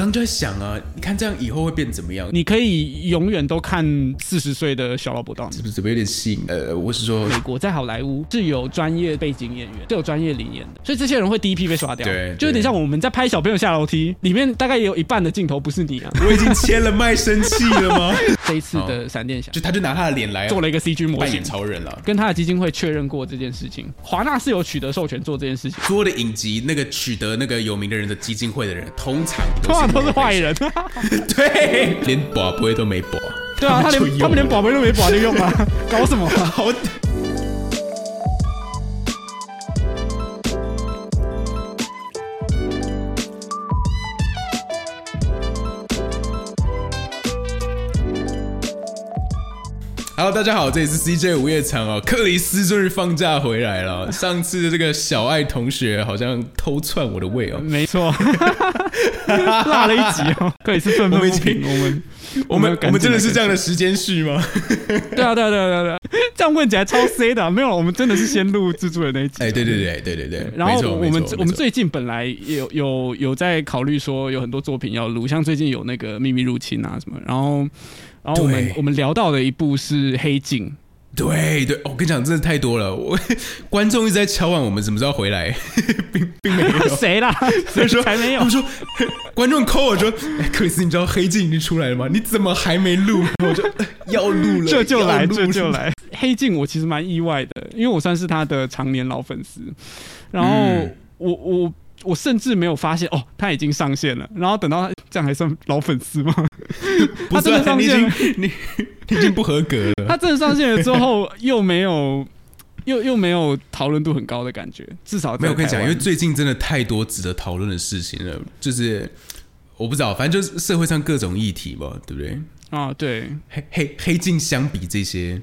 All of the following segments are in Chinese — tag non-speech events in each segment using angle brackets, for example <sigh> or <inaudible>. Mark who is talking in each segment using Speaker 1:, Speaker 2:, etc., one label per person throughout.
Speaker 1: 刚刚就在想啊，你看这样以后会变怎么样？
Speaker 2: 你可以永远都看四十岁的小老伯道。
Speaker 1: 是不是怎么有点吸引？呃，我是说，
Speaker 2: 美国在好莱坞是有专业背景演员，是有专业理念的，所以这些人会第一批被刷掉。
Speaker 1: 对
Speaker 2: 就有点像我们在拍小朋友下楼梯，里面大概也有一半的镜头不是你啊。
Speaker 1: 我已经签了卖身契了吗？
Speaker 2: 这一次的闪电侠
Speaker 1: 就他就拿他的脸来
Speaker 2: 做了一个 CG 模型
Speaker 1: 扮演，超人了。
Speaker 2: 跟他的基金会确认过这件事情。华纳是有取得授权做这件事情，
Speaker 1: 所有的影集那个取得那个有名的人的基金会的人，通常
Speaker 2: 通常都是坏人。<laughs>
Speaker 1: 对，连宝贝都没宝。
Speaker 2: 对啊，他连他们连宝贝都没宝就用啊，搞什么啊？<laughs>
Speaker 1: 好。Hello，大家好，这里是 CJ 午夜场哦。克里斯终于放假回来了。<laughs> 上次的这个小爱同学好像偷窜我的胃哦。
Speaker 2: 没错，<laughs> 落了一集哦，克里斯愤愤不平。我们
Speaker 1: 我们我们真的是这样的时间序吗？<laughs>
Speaker 2: 对啊，对啊，对啊，对啊这样问起来超 C 的啊。没有，我们真的是先录蜘蛛人那一集。
Speaker 1: 哎，对对对对对对。
Speaker 2: 然后我们我们最近本来有有有在考虑说有很多作品要录，像最近有那个秘密入侵啊什么，然后然后我们我们聊到的一部是黑镜，
Speaker 1: 对对，我跟你讲，真的太多了。我 <laughs> 观众一直在敲碗，我们什么时候回来，<laughs> 并并没有。<laughs>
Speaker 2: 谁啦？谁说还没有
Speaker 1: 他？们说，观众 call 我说：“哎，克里斯，你知道黑镜已经出来了吗？你怎么还没录？”我就呃要录了，
Speaker 2: 这就来，这就。来。黑镜我其实蛮意外的，因为我算是他的常年老粉丝，然后
Speaker 1: 嗯
Speaker 2: 我我。甚至没有发现哦，他已经上线了。然后等到他这样还算老粉丝吗？
Speaker 1: 不
Speaker 2: 他真的上线
Speaker 1: 你你已经不合格了。<laughs>
Speaker 2: 他真的上线了之后，又没有，又又没有讨论度很高的感觉。至少
Speaker 1: 没有，我跟你讲，因为最近真的太多值得讨论的事情了，就是我不知道，反正就是社会上各种议题吧，对不对？
Speaker 2: 啊，对，
Speaker 1: 黑黑黑镜相比这些，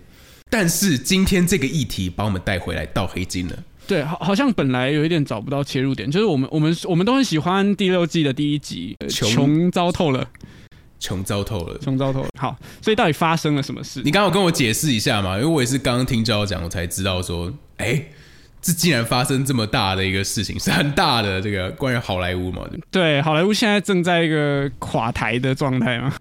Speaker 1: 但是今天这个议题把我们带回来到黑镜了。
Speaker 2: 对，好，好像本来有一点找不到切入点，就是我们我们我们都很喜欢第六季的第一集，呃
Speaker 1: 穷
Speaker 2: 穷糟透了，
Speaker 1: 穷糟透了。
Speaker 2: 穷糟透了。好，所以到底发生了什么事？
Speaker 1: 你刚好跟我解释一下嘛？因为我也是刚刚听教讲，我才知道说，哎、这竟然发生这么大的一个事情，是很大的这个关于好莱坞嘛？对，
Speaker 2: 好莱坞现在正在一个垮台的状态嘛，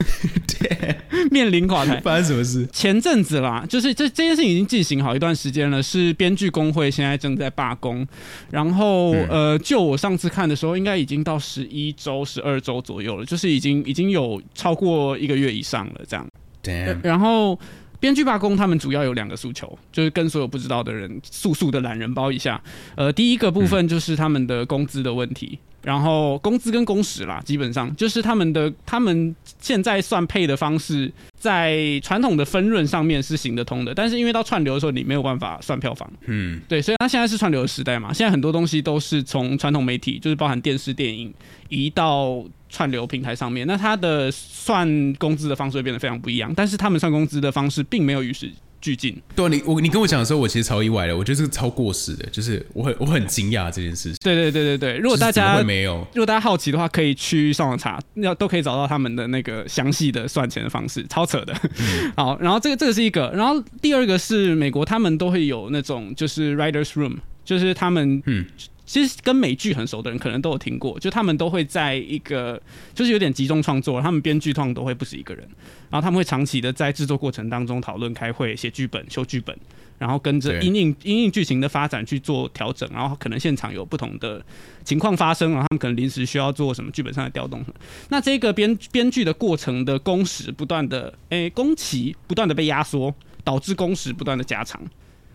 Speaker 2: <laughs> <laughs> 面临垮台。<laughs>
Speaker 1: 发生什么事？
Speaker 2: 前阵子啦，就是这这件事情已经进行好一段时间了，是编剧工会现在正在罢工，然后、
Speaker 1: 嗯
Speaker 2: 呃，就我上次看的时候，应该已经到十一周、十二周左右了，就是已经已经有超过一个月以上了这样。
Speaker 1: Damn，
Speaker 2: 然后编剧罢工，他们主要有两个诉求，就是跟所有不知道的人速速的懒人包一下。呃，第一个部分就是他们的工资的问题，然后工资跟工时啦，基本上就是他们的他们现在算配的方式，在传统的分润上面是行得通的，但是因为到串流的时候，你没有办法算票房。
Speaker 1: 嗯，
Speaker 2: 对，所以它现在是串流的时代嘛，现在很多东西都是从传统媒体，就是包含电视、电影，移到串流平台上面。那它的算工资的方式会变得非常不一样，但是他们算工资的方式并没有与时俱进。
Speaker 1: 对啊你我你跟我讲的时候，我其实超意外的，我觉得这个超过时的，就是我很我很惊讶这件事情。
Speaker 2: 对对对对对，如果大家
Speaker 1: 会没有？
Speaker 2: 如果大家好奇的话，可以去上网查，要都可以找到他们的那个详细的算钱的方式，超扯的。<laughs> 好，然后这个这个是一个，然后第二个是美国他们都会有那种就是 writers room，就是他们
Speaker 1: 嗯
Speaker 2: 其实跟美剧很熟的人可能都有听过，就他们都会在一个就是有点集中创作，他们编剧通常都会不止一个人，然后他们会长期的在制作过程当中讨论、开会、写剧本、修剧本，然后跟着
Speaker 1: 对
Speaker 2: 因应因应剧情的发展去做调整，然后可能现场有不同的情况发生，然后他们可能临时需要做什么剧本上的调动。那这个编编剧的过程的工时不断的，诶、工期不断的被压缩，导致工时不断的加长。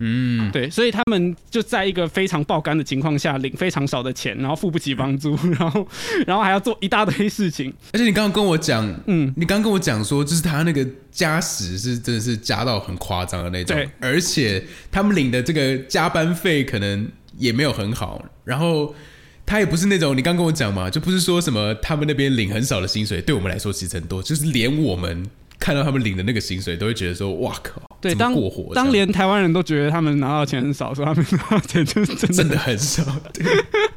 Speaker 1: 嗯，
Speaker 2: 对，所以他们就在一个非常爆肝的情况下，领非常少的钱，然后付不起房租，<laughs> 然后然后还要做一大堆事情。
Speaker 1: 而且你刚刚跟我讲，
Speaker 2: 嗯，
Speaker 1: 你刚刚跟我讲说，就是他那个加时是真的是加到很夸张的那种
Speaker 2: 对，
Speaker 1: 而且他们领的这个加班费可能也没有很好，然后。他也不是那种你刚跟我讲嘛，就不是说什么他们那边领很少的薪水，对我们来说其实很多，就是连我们看到他们领的那个薪水，都会觉得说，哇靠，
Speaker 2: 对，当
Speaker 1: 过火，
Speaker 2: 当连台湾人都觉得他们拿到钱很少，说他们拿到钱就是真的
Speaker 1: 真的很少，对。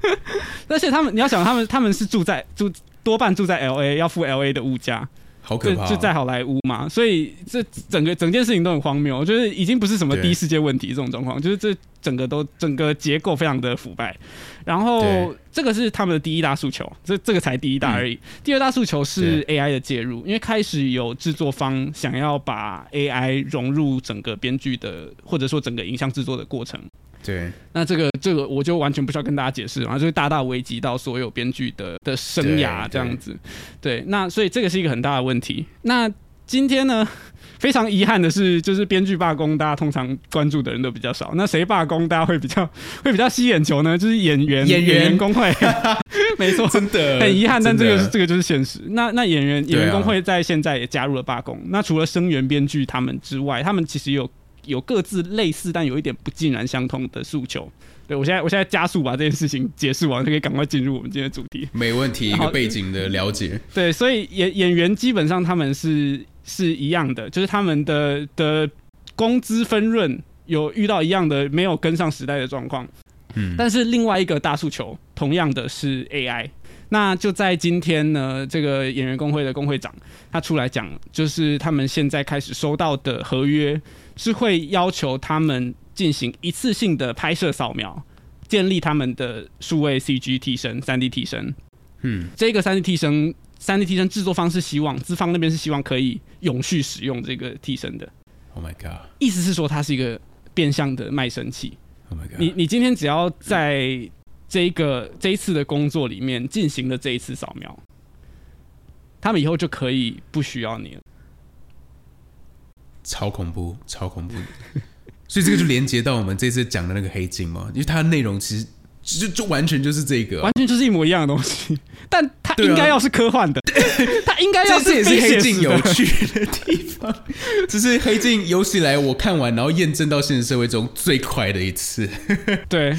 Speaker 1: <laughs>
Speaker 2: 而且他们，你要想，他们他们是住在住多半住在 L A，要付 L A 的物价，就
Speaker 1: 好可怕哦、
Speaker 2: 就在好莱坞嘛，所以这整个整件事情都很荒谬，就是已经不是什么
Speaker 1: 对
Speaker 2: 第一世界问题这种状况，就是这整个都整个结构非常的腐败。然后这个是他们的第一大诉求，这这个才第一大而已。第二大诉求是 AI 的介入，因为开始有制作方想要把 AI 融入整个编剧的或者说整个影像制作的过程。
Speaker 1: 对
Speaker 2: 那这个这个我就完全不需要跟大家解释，然后就会大大危及到所有编剧的的生涯这样子。对，那所以这个是一个很大的问题。那今天呢，非常遗憾的是，就是编剧罢工，大家通常关注的人都比较少。那谁罢工，大家会比较 <laughs> 会比较吸眼球呢？就是演员
Speaker 1: 演员
Speaker 2: 工会，<laughs> 没错。
Speaker 1: 真的
Speaker 2: 很遗憾，但这个是这个就是现实。那那演员演员工会在现在也加入了罢工。那除了声援编剧他们之外，他们其实有有各自类似但有一点不尽然相通的诉求。对我现在我现在加速把这件事情解释完，就可以赶快进入我们今天的主题。
Speaker 1: 没问题，一个背景的了解。
Speaker 2: 对，所以演演员基本上他们是是一样的，就是他们的的工资分润有遇到一样的没有跟上时代的状况。
Speaker 1: 嗯，
Speaker 2: 但是另外一个大诉求，同样的是 AI。那就在今天呢，这个演员工会的工会长他出来讲，就是他们现在开始收到的合约是会要求他们进行一次性的拍摄扫描，建立他们的数位 CG 替身、三 D 替身。
Speaker 1: 嗯，
Speaker 2: 这个三 D 替身，三 D 替身制作方是希望资方那边是希望可以永续使用这个替身的
Speaker 1: ，Oh my god，Oh
Speaker 2: 意思是说它是一个变相的卖身契。
Speaker 1: Oh my god，
Speaker 2: 你你今天只要在这个这一次的工作里面进行了这一次扫描，他们以后就可以不需要你了。
Speaker 1: 超恐怖，超恐怖。<laughs> 所以这个就连接到我们这次讲的那个黑镜嘛，因为它的内容其实就就完全就是这个啊、
Speaker 2: 完全就是一模一样的东西，<laughs> 但它应该要是科幻的，<laughs> 它应该要
Speaker 1: 是这也是
Speaker 2: 非
Speaker 1: 黑镜有。趣的地方，这是黑镜有史以来我看完然后验证到现实社会中最快的一次。
Speaker 2: 对，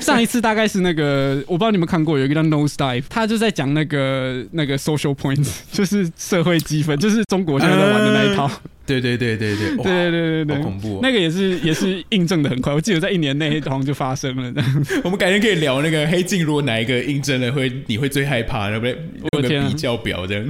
Speaker 2: 上一次大概是那个，我不知道你们看过，有一个叫 Nose Dive，他就在讲那个那个 social points，就是社会积分，就是中国现在在玩的那一套。
Speaker 1: 对对对对对，哇
Speaker 2: 对对对对对，
Speaker 1: 好恐怖哦
Speaker 2: 那个也是也是印证的很快，我记得在一年内好像就发生了。<laughs>
Speaker 1: 我们改天可以聊那个黑镜，如果哪一个印证了会你会最害怕，对不对？
Speaker 2: 我
Speaker 1: 个比较表这样。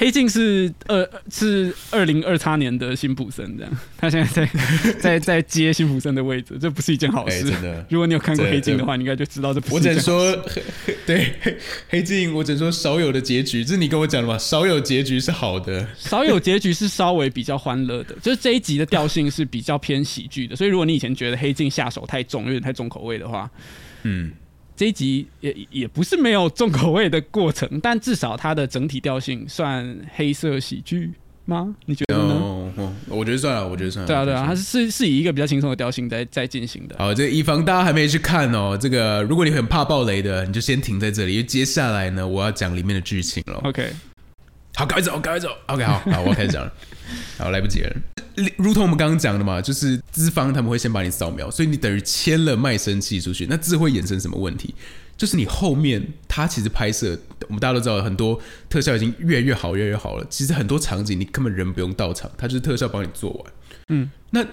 Speaker 2: 黑镜是二是二零二叉年的辛普森这样，他现在在 <laughs> 在在接辛普森的位置，这不是一件好
Speaker 1: 哎，
Speaker 2: 事。
Speaker 1: 真的。
Speaker 2: 如果你有看过黑镜的话，你应该就知道这不
Speaker 1: 我只能
Speaker 2: 是一件好事。
Speaker 1: 说，黑 <laughs> 黑对黑黑镜，我只能说少有的结局，这是你跟我讲的嘛？少有结局是好的，
Speaker 2: 少有结局是稍微比较欢乐的，就是这一集的调性是比较偏喜剧的，所以如果你以前觉得黑镜下手太重，有点太重口味的话，
Speaker 1: 嗯，
Speaker 2: 这一集也也不是没有重口味的过程，但至少它的整体调性算黑色喜剧吗？你觉得呢？
Speaker 1: 我觉得算了，我觉得算了。
Speaker 2: 对啊，对啊，它
Speaker 1: 是。
Speaker 2: 是以一个比较轻松的调性在在进行的。
Speaker 1: 好，这个以防大家还没去看哦，这个如果你很怕暴雷的，你就先停在这里，因为接下来呢，我要讲里面的剧情了。
Speaker 2: OK，
Speaker 1: 好，赶快走，赶快走。OK，好，好，我要开始讲了。<laughs> <laughs> 好，来不及了。如同我们刚刚讲的嘛，就是资方他们会先把你扫描，所以你等于签了卖身契出去，那这会衍生什么问题？就是你后面他其实拍摄，我们大家都知道，很多特效已经越来越好，越来越好了。其实很多场景你根本人不用到场，他就是特效帮你做完。
Speaker 2: 嗯，
Speaker 1: 那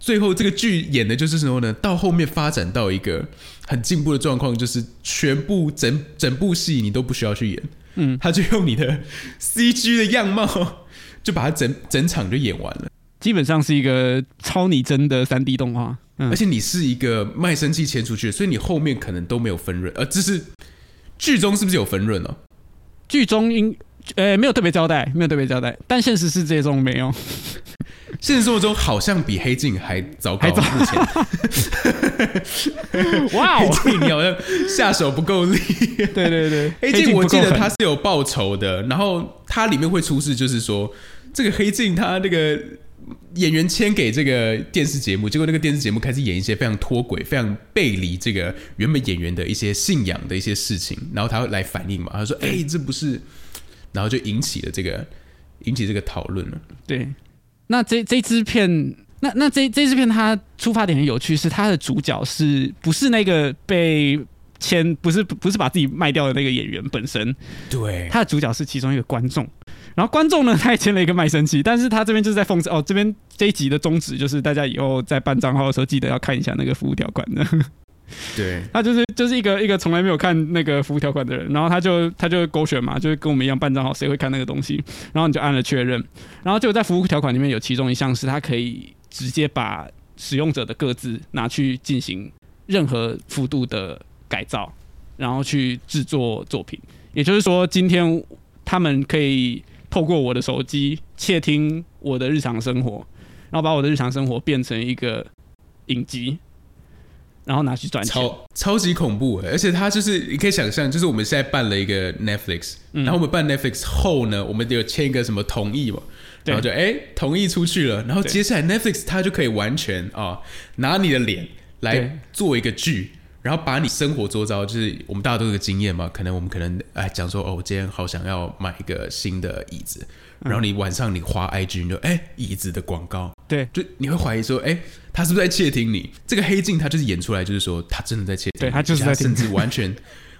Speaker 1: 最后这个剧演的就是什么呢？到后面发展到一个很进步的状况，就是全部整整部戏你都不需要去演，
Speaker 2: 嗯，
Speaker 1: 他就用你的 <laughs> CG 的样貌，就把它整整场就演完了。
Speaker 2: 基本上是一个超拟真的三 D 动画。嗯
Speaker 1: 而，且你是一个卖身契签出去，所以你后面可能都没有分润，呃，这是剧中是不是有分润哦？
Speaker 2: 剧中应呃没有特别交代，没有特别交代，但现实世界中没有。
Speaker 1: 现实生活中好像比黑镜还糟糕，目前 <laughs>
Speaker 2: 哇
Speaker 1: 黑
Speaker 2: 哦，
Speaker 1: 镜你好像下手不够力。
Speaker 2: 对对对，<laughs>
Speaker 1: 黑镜我记得
Speaker 2: 不够狠
Speaker 1: 它是有报酬的，然后它里面会出事，就是说这个黑镜他那个演员签给这个电视节目，结果那个电视节目开始演一些非常脱轨、非常背离这个原本演员的一些信仰的一些事情，然后他会来反应嘛，他说：“哎、这不是。”然后就引起了这个引起这个讨论了。
Speaker 2: 对，那这这支片，那那这这支片它出发点很有趣，是它的主角是不是那个被签，不是不是把自己卖掉的那个演员本身，
Speaker 1: 对，
Speaker 2: 他的主角是其中一个观众。然后观众呢，他也签了一个卖身契，但是他这边就是在讽刺哦，这边这一集的宗旨就是大家以后在办账号的时候，记得要看一下那个服务条款的。
Speaker 1: 对，<laughs>
Speaker 2: 他就是就是一个一个从来没有看那个服务条款的人，然后他就他就勾选嘛，就是跟我们一样办账号，谁会看那个东西？然后你就按了确认，然后就在服务条款里面有其中一项是，他可以直接把使用者的各自拿去进行任何幅度的改造，然后去制作作品。也就是说，今天他们可以透过我的手机窃听我的日常生活，然后把我的日常生活变成一个影集。然后拿去赚钱，
Speaker 1: 超超级恐怖而且他就是你可以想象，就是我们现在办了一个 Netflix，然后我们办 Netflix 后呢，我们有签一个什么同意嘛，然后就哎同意出去了，然后接下来 Netflix 它就可以完全啊拿你的脸来做一个剧，然后把你生活周遭，就是我们大家都有个经验嘛，可能我们可能哎讲说哦，我今天好想要买一个新的椅子。然后你晚上你滑 IG，你就哎椅子的广告，
Speaker 2: 对，
Speaker 1: 就你会怀疑说，哎，他是不是在窃听你？这个黑镜他就是演出来，就是说他真的在窃听，
Speaker 2: 对他就是在
Speaker 1: 甚至完全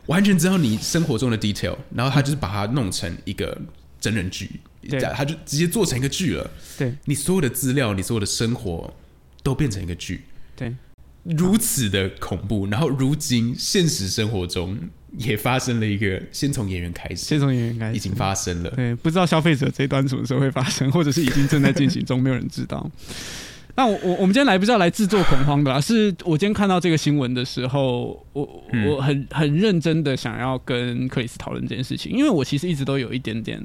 Speaker 1: 完全知道你生活中的 detail，然后他就是把它弄成一个真人剧，
Speaker 2: 对，
Speaker 1: 他就直接做成一个剧了。
Speaker 2: 对，
Speaker 1: 你所有的资料，你所有的生活都变成一个剧，
Speaker 2: 对，
Speaker 1: 如此的恐怖。然后如今现实生活中。也发生了一个，先从演员开始，
Speaker 2: 先从演员开始，
Speaker 1: 已经发生了。
Speaker 2: 对，不知道消费者这一端什么时候会发生，或者是已经正在进行中，没有人知道。<laughs> 那我我我们今天来不是要来制作恐慌的啦，是我今天看到这个新闻的时候，我我很很认真的想要跟克里斯讨论这件事情，因为我其实一直都有一点点。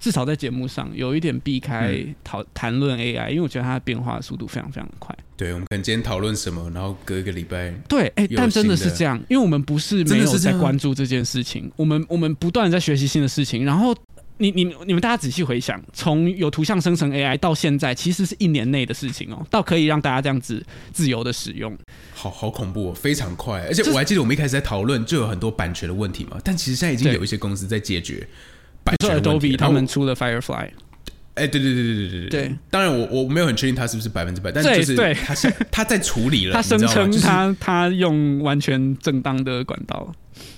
Speaker 2: 至少在节目上有一点避开讨谈论 AI，因为我觉得它的变化速度非常非常快。
Speaker 1: 对，我们可能今天讨论什么，然后隔一个礼拜，
Speaker 2: 对，哎，但真的是这样，因为我们不是没有在关注这件事情，我们我们不断在学习新的事情。然后，你你你们大家仔细回想，从有图像生成 AI 到现在，其实是一年内的事情哦，到可以让大家这样子自由的使用，
Speaker 1: 好好恐怖，哦，非常快。而且我还记得我们一开始在讨论，就有很多版权的问题嘛，但其实现在已经有一些公司在解决。
Speaker 2: 做 Adobe 他们出了 Firefly，
Speaker 1: 哎，对对对对对对对。当然，我我没有很确定他是不是百分之百，但就是他他 <laughs> 在处理了。
Speaker 2: 他声称他他用完全正当的管道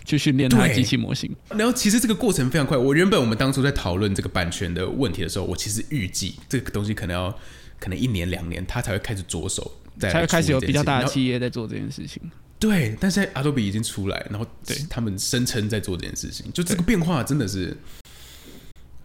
Speaker 2: 去训练他的机器模型。
Speaker 1: 然后其实这个过程非常快。我原本我们当初在讨论这个版权的问题的时候，我其实预计这个东西可能要可能一年两年，他才会开始着手，
Speaker 2: 才会开始有比较大的企业在做这件事情。
Speaker 1: 对，但是 Adobe 已经出来，然后对他们声称在做这件事情，就这个变化真的是。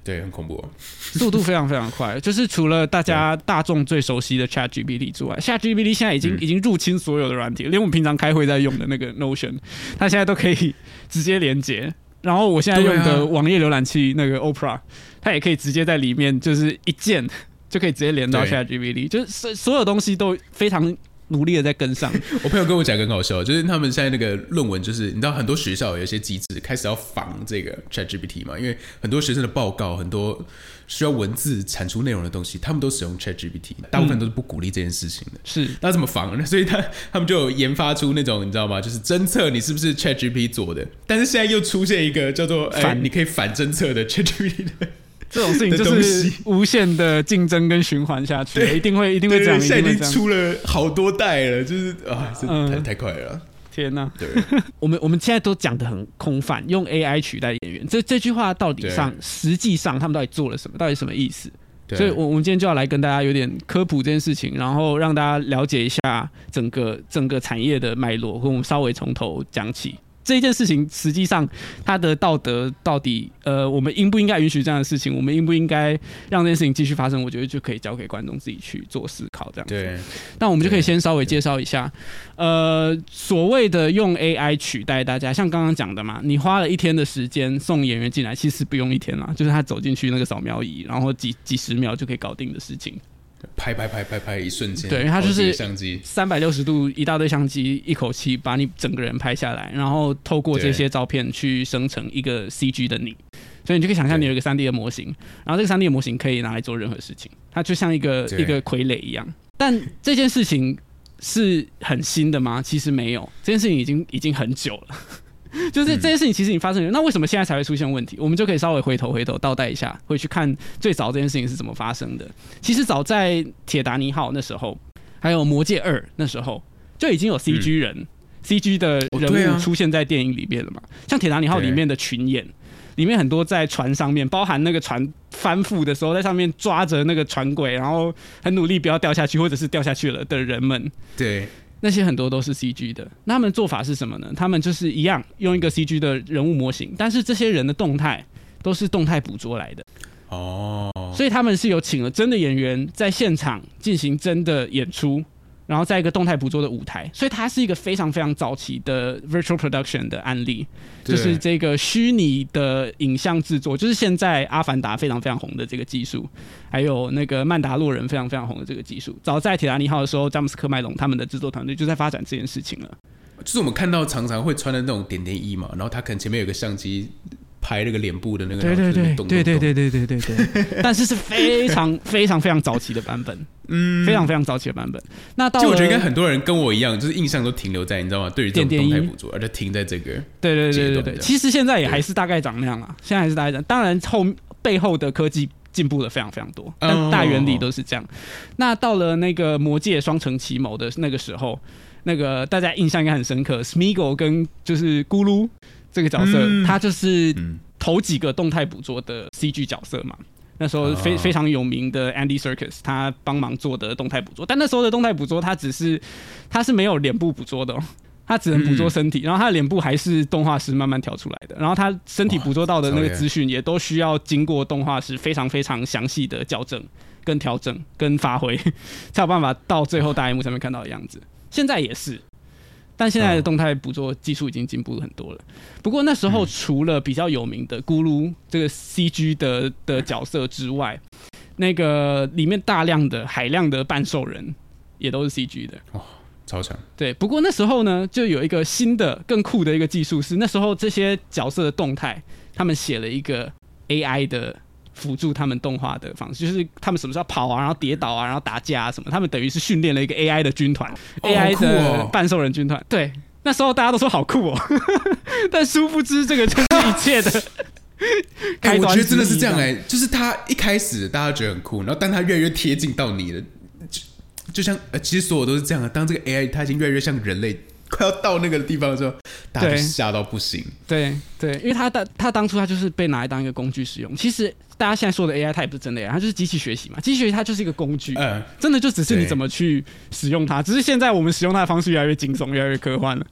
Speaker 1: 对，很恐怖，
Speaker 2: 速度非常非常快。<laughs> 就是除了大家大众最熟悉的 Chat GPT 之外，Chat GPT 现在已经已经入侵所有的软体，连我们平常开会在用的那个 Notion，<laughs> 它现在都可以直接连接。然后我现在用的网页浏览器那个 Opera，它也可以直接在里面，就是一键 <laughs> 就可以直接连到 Chat GPT，就是所所有东西都非常。努力的在跟上。<laughs>
Speaker 1: 我朋友跟我讲很搞笑，就是他们现在那个论文，就是你知道很多学校有一些机制开始要防这个 ChatGPT 嘛，因为很多学生的报告很多需要文字产出内容的东西，他们都使用 ChatGPT，大部分都是不鼓励这件事情的。
Speaker 2: 是，
Speaker 1: 那怎么防呢？所以他他们就研发出那种你知道吗？就是侦测你是不是 ChatGPT 做的，但是现在又出现一个叫做反，你可以反侦测的 ChatGPT 的。
Speaker 2: 这种事情就是无限的竞争跟循环下去，一定会一定会这样。
Speaker 1: 现在已经出了好多代了，就是啊，太太快了！
Speaker 2: 天哪！对，<laughs> 我们我们现在都讲的很空泛，用 AI 取代演员，这这句话到底上实际上他们到底做了什么？到底什么意思？所以，我我们今天就要来跟大家有点科普这件事情，然后让大家了解一下整个整个产业的脉络，跟我们稍微从头讲起。这件事情，实际上它的道德到底，呃，我们应不应该允许这样的事情？我们应不应该让这件事情继续发生？我觉得就可以交给观众自己去做思考，这样。
Speaker 1: 对。
Speaker 2: 那我们就可以先稍微介绍一下，呃，所谓的用 AI 取代大家，像刚刚讲的嘛，你花了一天的时间送演员进来，其实不用一天啦，就是他走进去那个扫描仪，然后几几十秒就可以搞定的事情。
Speaker 1: 拍拍拍拍拍，一瞬间，
Speaker 2: 对，它就是相机三百六十度一大堆相机，一口气把你整个人拍下来，然后透过这些照片去生成一个 CG 的你，所以你就可以想象你有一个三 D 的模型，然后这个三 D 的模型可以拿来做任何事情，它就像一个一个傀儡一样。但这件事情是很新的吗？其实没有，这件事情已经已经很久了。<laughs> 就是这件事情，其实你发生，那为什么现在才会出现问题？我们就可以稍微回头回头倒带一下，回去看最早这件事情是怎么发生的。其实早在铁达尼号那时候，还有魔戒二那时候，就已经有 CG 人、CG 的人物出现在电影里面了嘛。像铁达尼号里面的群演，里面很多在船上面，包含那个船翻覆的时候，在上面抓着那个船轨，然后很努力不要掉下去，或者是掉下去了的人们。
Speaker 1: 对。
Speaker 2: 那些很多都是 CG 的。那他们做法是什么呢？他们就是一样用一个 CG 的人物模型，但是这些人的动态都是动态捕捉来的。
Speaker 1: 哦，
Speaker 2: 所以他们是有请了真的演员在现场进行真的演出，然后在一个动态捕捉的舞台，所以它是一个非常非常早期的 virtual production 的案例，就是这个虚拟的影像制作，就是现在《阿凡达》非常非常红的这个技术，还有那个《曼达洛人》非常非常红的这个技术。早在《铁达尼号》的时候，詹姆斯·科麦隆他们的制作团队就在发展这件事情了。
Speaker 1: 就是我们看到常常会穿的那种点点衣嘛，然后他可能前面有个相机。拍那个脸部的那个，
Speaker 2: 对对对对对对对对对对，<laughs> 但是是非常非常非常早期的版本，嗯，非常非常早期的版本。那到
Speaker 1: 就我觉得跟很多人跟我一样，就是印象都停留在你知道吗？对于这种动态捕捉，而且停在这个，
Speaker 2: 对对对对对。其实现在也还是大概长那样啊，现在还是大概长。当然后背后的科技进步了非常非常多，但大原理都是这样。那到了那个魔界双城奇谋的那个时候，那个大家印象应该很深刻，Smeagol 跟就是咕噜。这个角色，他就是头几个动态捕捉的 CG 角色嘛。那时候非非常有名的 Andy Circus，他帮忙做的动态捕捉。但那时候的动态捕捉，他只是他是没有脸部捕捉的，哦他只能捕捉身体，然后他的脸部还是动画师慢慢调出来的。然后他身体捕捉到的那个资讯，也都需要经过动画师非常非常详细的校正、跟调整、跟发挥，才有办法到最后大荧幕上面看到的样子。现在也是。但现在的动态捕捉技术已经进步很多了。不过那时候除了比较有名的咕噜这个 CG 的的角色之外，那个里面大量的海量的半兽人也都是 CG 的。
Speaker 1: 哇，超强！
Speaker 2: 对，不过那时候呢，就有一个新的更酷的一个技术是，那时候这些角色的动态，他们写了一个 AI 的。辅助他们动画的方式，就是他们什么时候跑啊，然后跌倒啊，然后打架啊什么，他们等于是训练了一个 AI 的军团，AI 的半兽人军团。对，那时候大家都说好酷哦，<laughs> 但殊不知这个就是一切的。<laughs>
Speaker 1: 哎，我觉得真的是这样哎，就是他一开始大家觉得很酷，然后但他越来越贴近到你了，就就像呃，其实所有都是这样的。当这个 AI 它已经越来越像人类。<laughs> 快要到那个地方的时候，大家吓到不行。
Speaker 2: 对对，因为他当他当初他就是被拿来当一个工具使用。其实大家现在说的 AI，它也不是真的 AI，它就是机器学习嘛。机器学习它就是一个工具，嗯，真的就只是你怎么去使用它。只是现在我们使用它的方式越来越惊悚，越来越科幻了。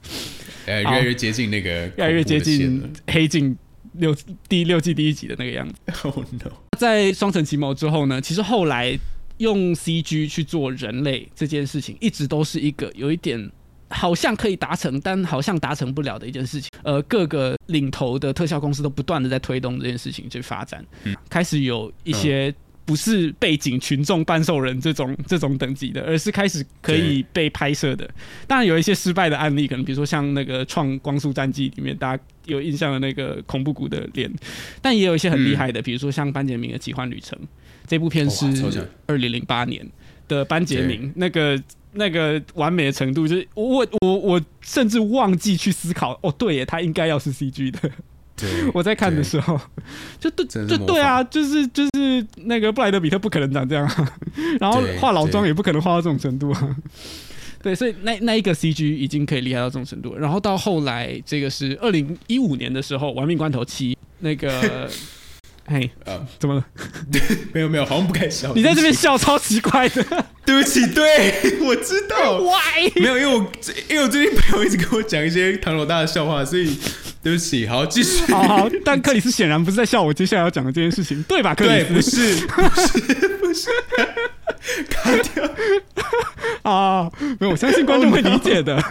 Speaker 1: 呃，越来越接近那个，
Speaker 2: 越来越接近黑镜六第六季第一集的那个样子。<laughs>
Speaker 1: Oh no！
Speaker 2: 在双城奇谋之后呢，其实后来用 CG 去做人类这件事情，一直都是一个有一点。好像可以达成，但好像达成不了的一件事情。呃，各个领头的特效公司都不断的在推动这件事情去发展，嗯。开始有一些不是背景群众半兽人这种 <laughs> 这种等级的，而是开始可以被拍摄的。当然有一些失败的案例，可能比如说像那个《创光速战记》里面大家有印象的那个恐怖谷的脸，但也有一些很厉害的，比如说像班杰明的奇幻旅程。这部片是二零零八年的班杰明。那个。那个完美的程度，就是我我我甚至忘记去思考，哦，对耶，他应该要是 CG 的。
Speaker 1: 对，<laughs>
Speaker 2: 我在看的时候，就对，就对啊，就是就是那个布莱德比特不可能长这样，<laughs> 然后化老妆也不可能化到这种程度啊。对，所以那那一个 CG 已经可以厉害到这种程度，然后到后来这个是二零一五年的时候，《玩命关头七》那个。嘿，呃，怎么了？<laughs>
Speaker 1: 没有没有，好像不该笑。
Speaker 2: 你在这边笑，超奇怪的。
Speaker 1: 对不起，对 <laughs> 我知道。
Speaker 2: Why？
Speaker 1: 没有，因为我因为我最近朋友一直跟我讲一些唐老大的笑话，所以对不起。好，继续。
Speaker 2: 好好，但克里斯显然不是在笑我接下来要讲的这件事情，对吧？克里斯
Speaker 1: 不是，不是，不是。<laughs>
Speaker 2: 啊！没有，我相信观众会理解的。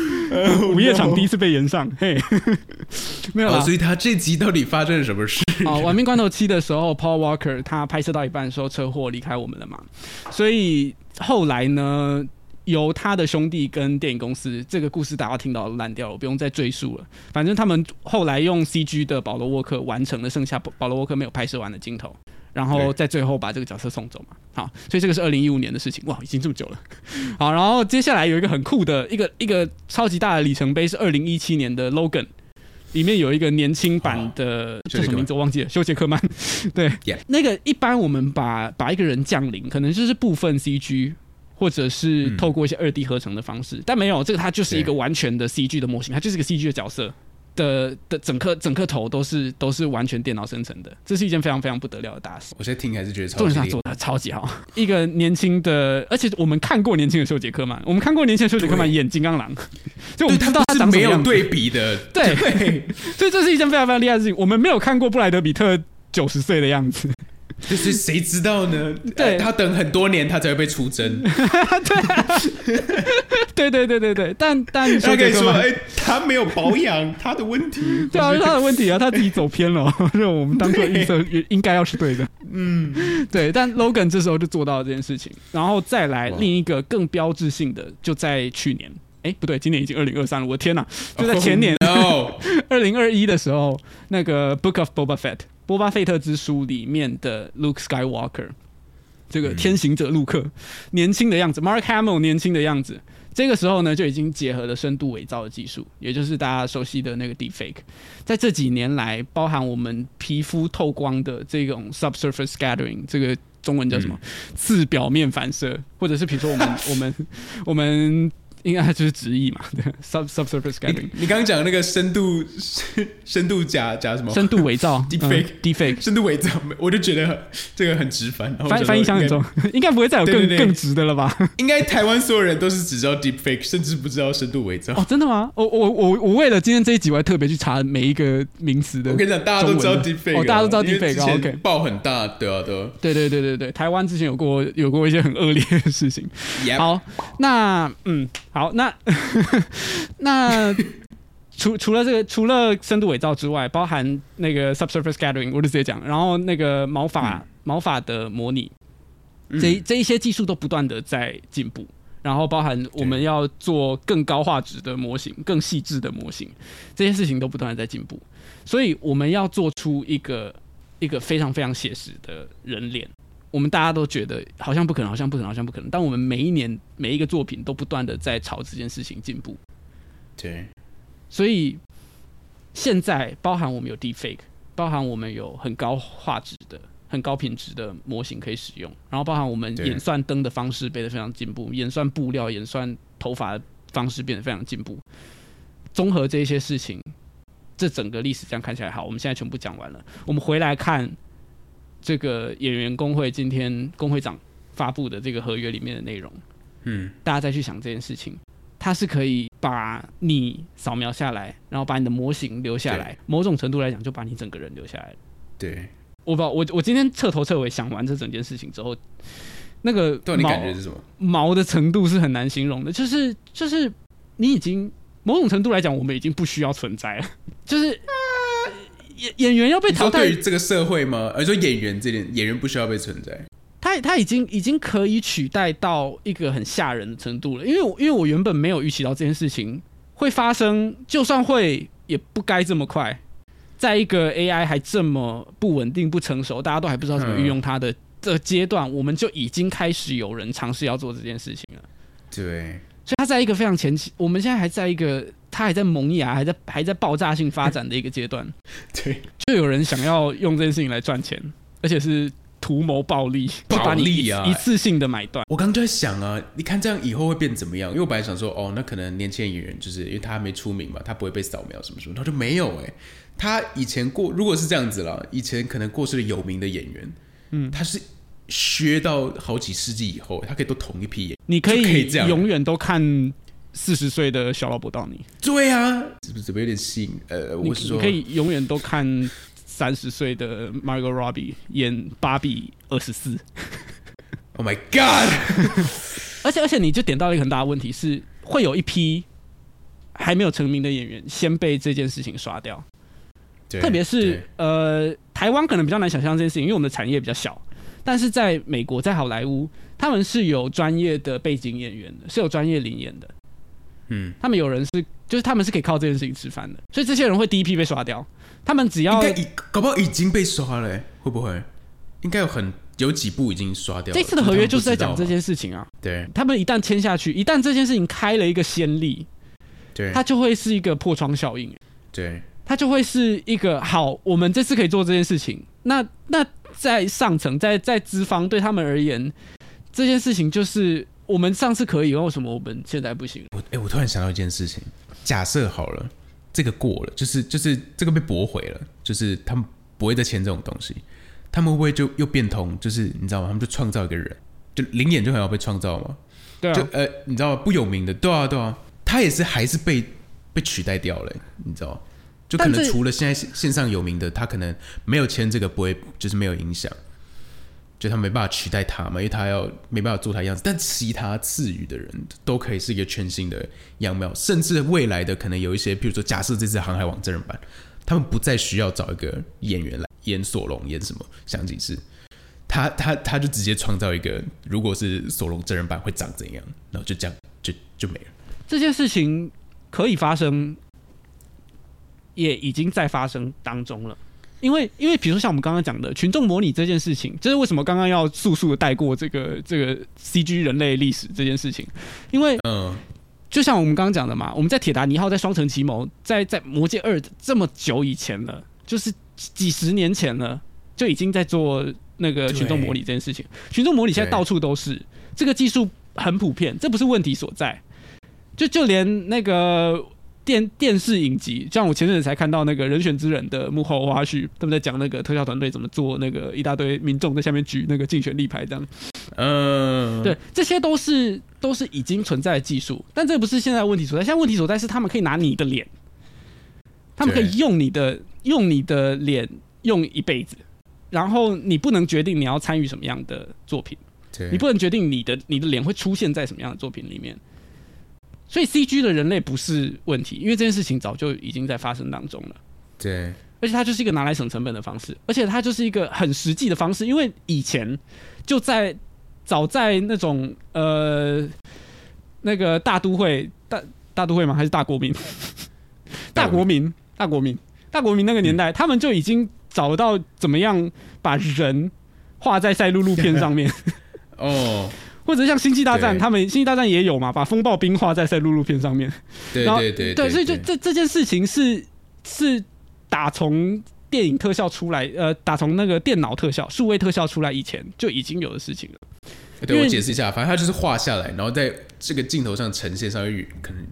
Speaker 2: <laughs> 午夜场第一次被延上，嘿，<laughs> 没有
Speaker 1: 所以他这集到底发生了什么事？
Speaker 2: 啊，玩命关头七的时候，Paul Walker 他拍摄到一半的时候车祸离开我们了嘛？所以后来呢，由他的兄弟跟电影公司，这个故事大家听到烂掉了，不用再赘述了。反正他们后来用 CG 的保罗沃克完成了剩下保罗沃克没有拍摄完的镜头。然后在最后把这个角色送走嘛，好，所以这个是二零一五年的事情，哇，已经这么久了。好，然后接下来有一个很酷的一个一个超级大的里程碑是二零一七年的 Logan，里面有一个年轻版的叫什么名字我忘记了，休杰克曼。<laughs> 对，那个一般我们把把一个人降临，可能就是部分 CG 或者是透过一些二 D 合成的方式，但没有这个，它就是一个完全的 CG 的模型，它就是一个 CG 的角色。的的整颗整颗头都是都是完全电脑生成的，这是一件非常非常不得了的大事。
Speaker 1: 我现在听还是觉得超级厉害
Speaker 2: 重点是他做的超级好，一个年轻的，而且我们看过年轻的修杰克曼，我们看过年轻的修杰克曼演金刚狼，所以我们
Speaker 1: 对
Speaker 2: 知道他
Speaker 1: 是没有
Speaker 2: 长什么样子。
Speaker 1: 对比的，
Speaker 2: 对
Speaker 1: 对，
Speaker 2: 所以这是一件非常非常厉害的事情。我们没有看过布莱德比特九十岁的样子，
Speaker 1: 就是谁知道呢？<laughs>
Speaker 2: 对
Speaker 1: 呃他等很多年他才会被出征，<laughs>
Speaker 2: 对 <laughs> 对对对对对，但但
Speaker 1: 他可以说。哎，他没有保养，他的问题，
Speaker 2: 对啊，是他的问题啊，他自己走偏了，是我们当初的预测也应该要是对的。
Speaker 1: 嗯，
Speaker 2: 对，但 Logan 这时候就做到了这件事情，然后再来另一个更标志性的，就在去年，哎，不对，今年已经二零二三了，我的天哪！就在前年
Speaker 1: Oh,
Speaker 2: 二零二一的时候，那个《Book of Boba Fett》波巴费特之书里面的 Luke Skywalker，这个天行者陆克、年轻的样子，Mark Hamill 年轻的样子，这个时候呢就已经结合了深度伪造的技术，也就是大家熟悉的那个 Deepfake。在这几年来，包含我们皮肤透光的这种 Subsurface Scattering，这个中文叫什么？次表面反射，或者是比如说我们 <laughs> 我们我们应该就是直译嘛，对，sub subsurface scattering，
Speaker 1: 你你刚刚讲那个深度 <laughs> 深度假假什么？
Speaker 2: 深度伪造 <laughs>
Speaker 1: Deepfake
Speaker 2: 嗯 deepfake，
Speaker 1: 深度伪造，我就觉得这个很直翻。
Speaker 2: 翻翻译箱很重，<laughs> 应该不会再有更更直的了吧？
Speaker 1: 应该台湾所有人都是只知道 deepfake，甚至不知道深度伪造。
Speaker 2: 哦，真的吗？我我我我为了今天这一集，我还特别去查每一个名词的
Speaker 1: 我。跟你讲，大家都知道
Speaker 2: 中文的
Speaker 1: deepfake，
Speaker 2: 哦大家都知道 deepfake，
Speaker 1: 之前
Speaker 2: OK
Speaker 1: 爆很大，对啊，对啊。
Speaker 2: 对对对对对，台湾之前有过有过一些很恶劣的事情。好，那嗯，好，那 <laughs> 那除除了这个，除了深度伪造之外，包含那个 subsurface scattering，我就直接讲，然后那个毛发、毛发的模拟，这这一些技术都不断的在进步。然后包含我们要做更高画质的模型、更细致的模型，这些事情都不断的在进步。所以我们要做出一个一个非常非常写实的人脸，我们大家都觉得好像不可能，好像不可能，好像不可能。但我们每一年每一个作品都不断的在朝这件事情进步，
Speaker 1: 对，
Speaker 2: 所以现在包含我们有 deepfake，包含我们有很高画质的、很高品质的模型可以使用，然后包含我们演算灯的方式变得非常进步，演算布料、演算头发的方式变得非常进步。综合这一些事情，这整个历史这样看起来好，我们现在全部讲完了。我们回来看这个演员工会今天工会长发布的这个合约里面的内容，
Speaker 1: 嗯，
Speaker 2: 大家再去想这件事情，它是可以把你扫描下来，然后把你的模型留下来，某种程度来讲，就把你整个人留下来。
Speaker 1: 对，
Speaker 2: 我不知道，我我今天彻头彻尾想完这整件事情之后，那个
Speaker 1: 对啊，你感觉是什么？
Speaker 2: 毛的程度是很难形容的，就是就是你已经某种程度来讲，我们已经不需要存在了，就是演演员要被淘汰
Speaker 1: 于，这个社会吗？而说演员这点，演员不需要被存在。
Speaker 2: 他他已经已经可以取代到一个很吓人的程度了，因为我因为我原本没有预期到这件事情会发生，就算会也不该这么快，在一个 AI 还这么不稳定、不成熟，大家都还不知道怎么运用它的的阶段，我们就已经开始有人尝试要做这件事情了。
Speaker 1: 对，
Speaker 2: 所以他在一个非常前期，我们现在还在一个它还在萌芽、还在还在爆炸性发展的一个阶段，<laughs>
Speaker 1: 对，
Speaker 2: 就有人想要用这件事情来赚钱，而且是图谋暴利，<laughs>
Speaker 1: 暴利啊
Speaker 2: 一次性的买断。
Speaker 1: 我刚刚就在想啊，你看这样以后会变怎么样？因为我本来想说，哦，那可能年轻演员就是因为他还没出名嘛，他不会被扫描什么什么，他就没有哎、他以前过如果是这样子了，以前可能过世的有名的演员，嗯，他是削到好几世纪以后，他可以都同一批演员。
Speaker 2: 你可以
Speaker 1: 可以这样
Speaker 2: 永远都看四十岁的小老伯到你，
Speaker 1: 对啊，是不是怎么有点吸引？呃，我是说，
Speaker 2: 你可以永远都看三十岁的 Margot Robbie 演芭比二十四
Speaker 1: ，，Oh my God，
Speaker 2: 而且而且你就点到了一个很大的问题是，会有一批还没有成名的演员先被这件事情刷掉，特别是呃台湾可能比较难想象这件事情，因为我们的产业比较小，但是在美国在好莱坞，他们是有专业的背景演员的，是有专业领演的。
Speaker 1: 嗯，
Speaker 2: 他们有人是，就是他们是可以靠这件事情吃饭的，所以这些人会第一批被刷掉。他们只要
Speaker 1: 应该已搞不好已经被刷了、欸，会不会？应该有很有几部已经刷掉了。
Speaker 2: 这次的合约就是在讲这件事情啊。
Speaker 1: 对
Speaker 2: 他们一旦签下去，一旦这件事情开了一个先例，
Speaker 1: 对
Speaker 2: 它就会是一个破窗效应，
Speaker 1: 对
Speaker 2: 它就会是一个好，我们这次可以做这件事情。那那在上层，在在资方对他们而言，这件事情就是我们上次可以，为什么我们现在不行？
Speaker 1: 我哎、我突然想到一件事情，假设好了，这个过了，就是就是这个被驳回了，就是他们不会再签这种东西，他们会不会就又变通？就是你知道吗？他们就创造一个人，就灵眼就很好被创造吗。
Speaker 2: 对啊，
Speaker 1: 就呃，你知道吗？不有名的，对啊，对啊，他也是还是被被取代掉了，你知道？就可能除了现在线线上有名的，他可能没有签这个，不会就是没有影响，就他没办法取代他嘛，因为他要没办法做他样子。但其他赐予的人都可以是一个全新的样貌，甚至未来的可能有一些，譬如说，假设这次《航海王》真人版，他们不再需要找一个演员来演索隆，演什么香吉士。他他他就直接创造一个，如果是索隆真人版会长怎样，然后就这样就就没了。
Speaker 2: 这件事情可以发生，也已经在发生当中了。因为，因为比如说像我们刚刚讲的群众模拟这件事情，这是为什么刚刚要速速的带过这个这个 CG 人类历史这件事情？因为
Speaker 1: 嗯，
Speaker 2: 就像我们刚刚讲的嘛，我们在铁达尼号、在双城奇谋、在在魔界二这么久以前了，就是几十年前了，就已经在做那个群众模拟这件事情。群众模拟现在到处都是，这个技术很普遍，这不是问题所在。就就连那个电电视影集，像我前阵子才看到那个人选之人的幕后花絮，他们在讲那个特效团队怎么做那个一大堆民众在下面举那个竞选立牌这样。
Speaker 1: 嗯，
Speaker 2: 对，这些都是都是已经存在的技术，但这不是现在问题所在。现在问题所在是他们可以拿你的脸，他们可以用你的用你的脸用一辈子，然后你不能决定你要参与什么样的作品，你不能决定你的你的脸会出现在什么样的作品里面。所以 C G 的人类不是问题，因为这件事情早就已经在发生当中了。
Speaker 1: 对
Speaker 2: 而且它就是一个拿来省成本的方式，而且它就是一个很实际的方式，因为以前就在早在那种呃那个大都会大大都会吗？还是大国民？<laughs> 大国民，大国民，大国民那个年代，他们就已经找到怎么样把人画在赛璐璐片上面，<laughs>
Speaker 1: 哦，
Speaker 2: 或者像星际大战，他们星际大战也有嘛，把风暴冰画在赛璐璐片上面。
Speaker 1: 对对对
Speaker 2: 对，所以就这这件事情是是打从电影特效出来，呃，打从那个电脑特效、数位特效出来以前就已经有的事情了。
Speaker 1: 对我解释一下，反正它就是画下来，然后在这个镜头上呈现上，有可能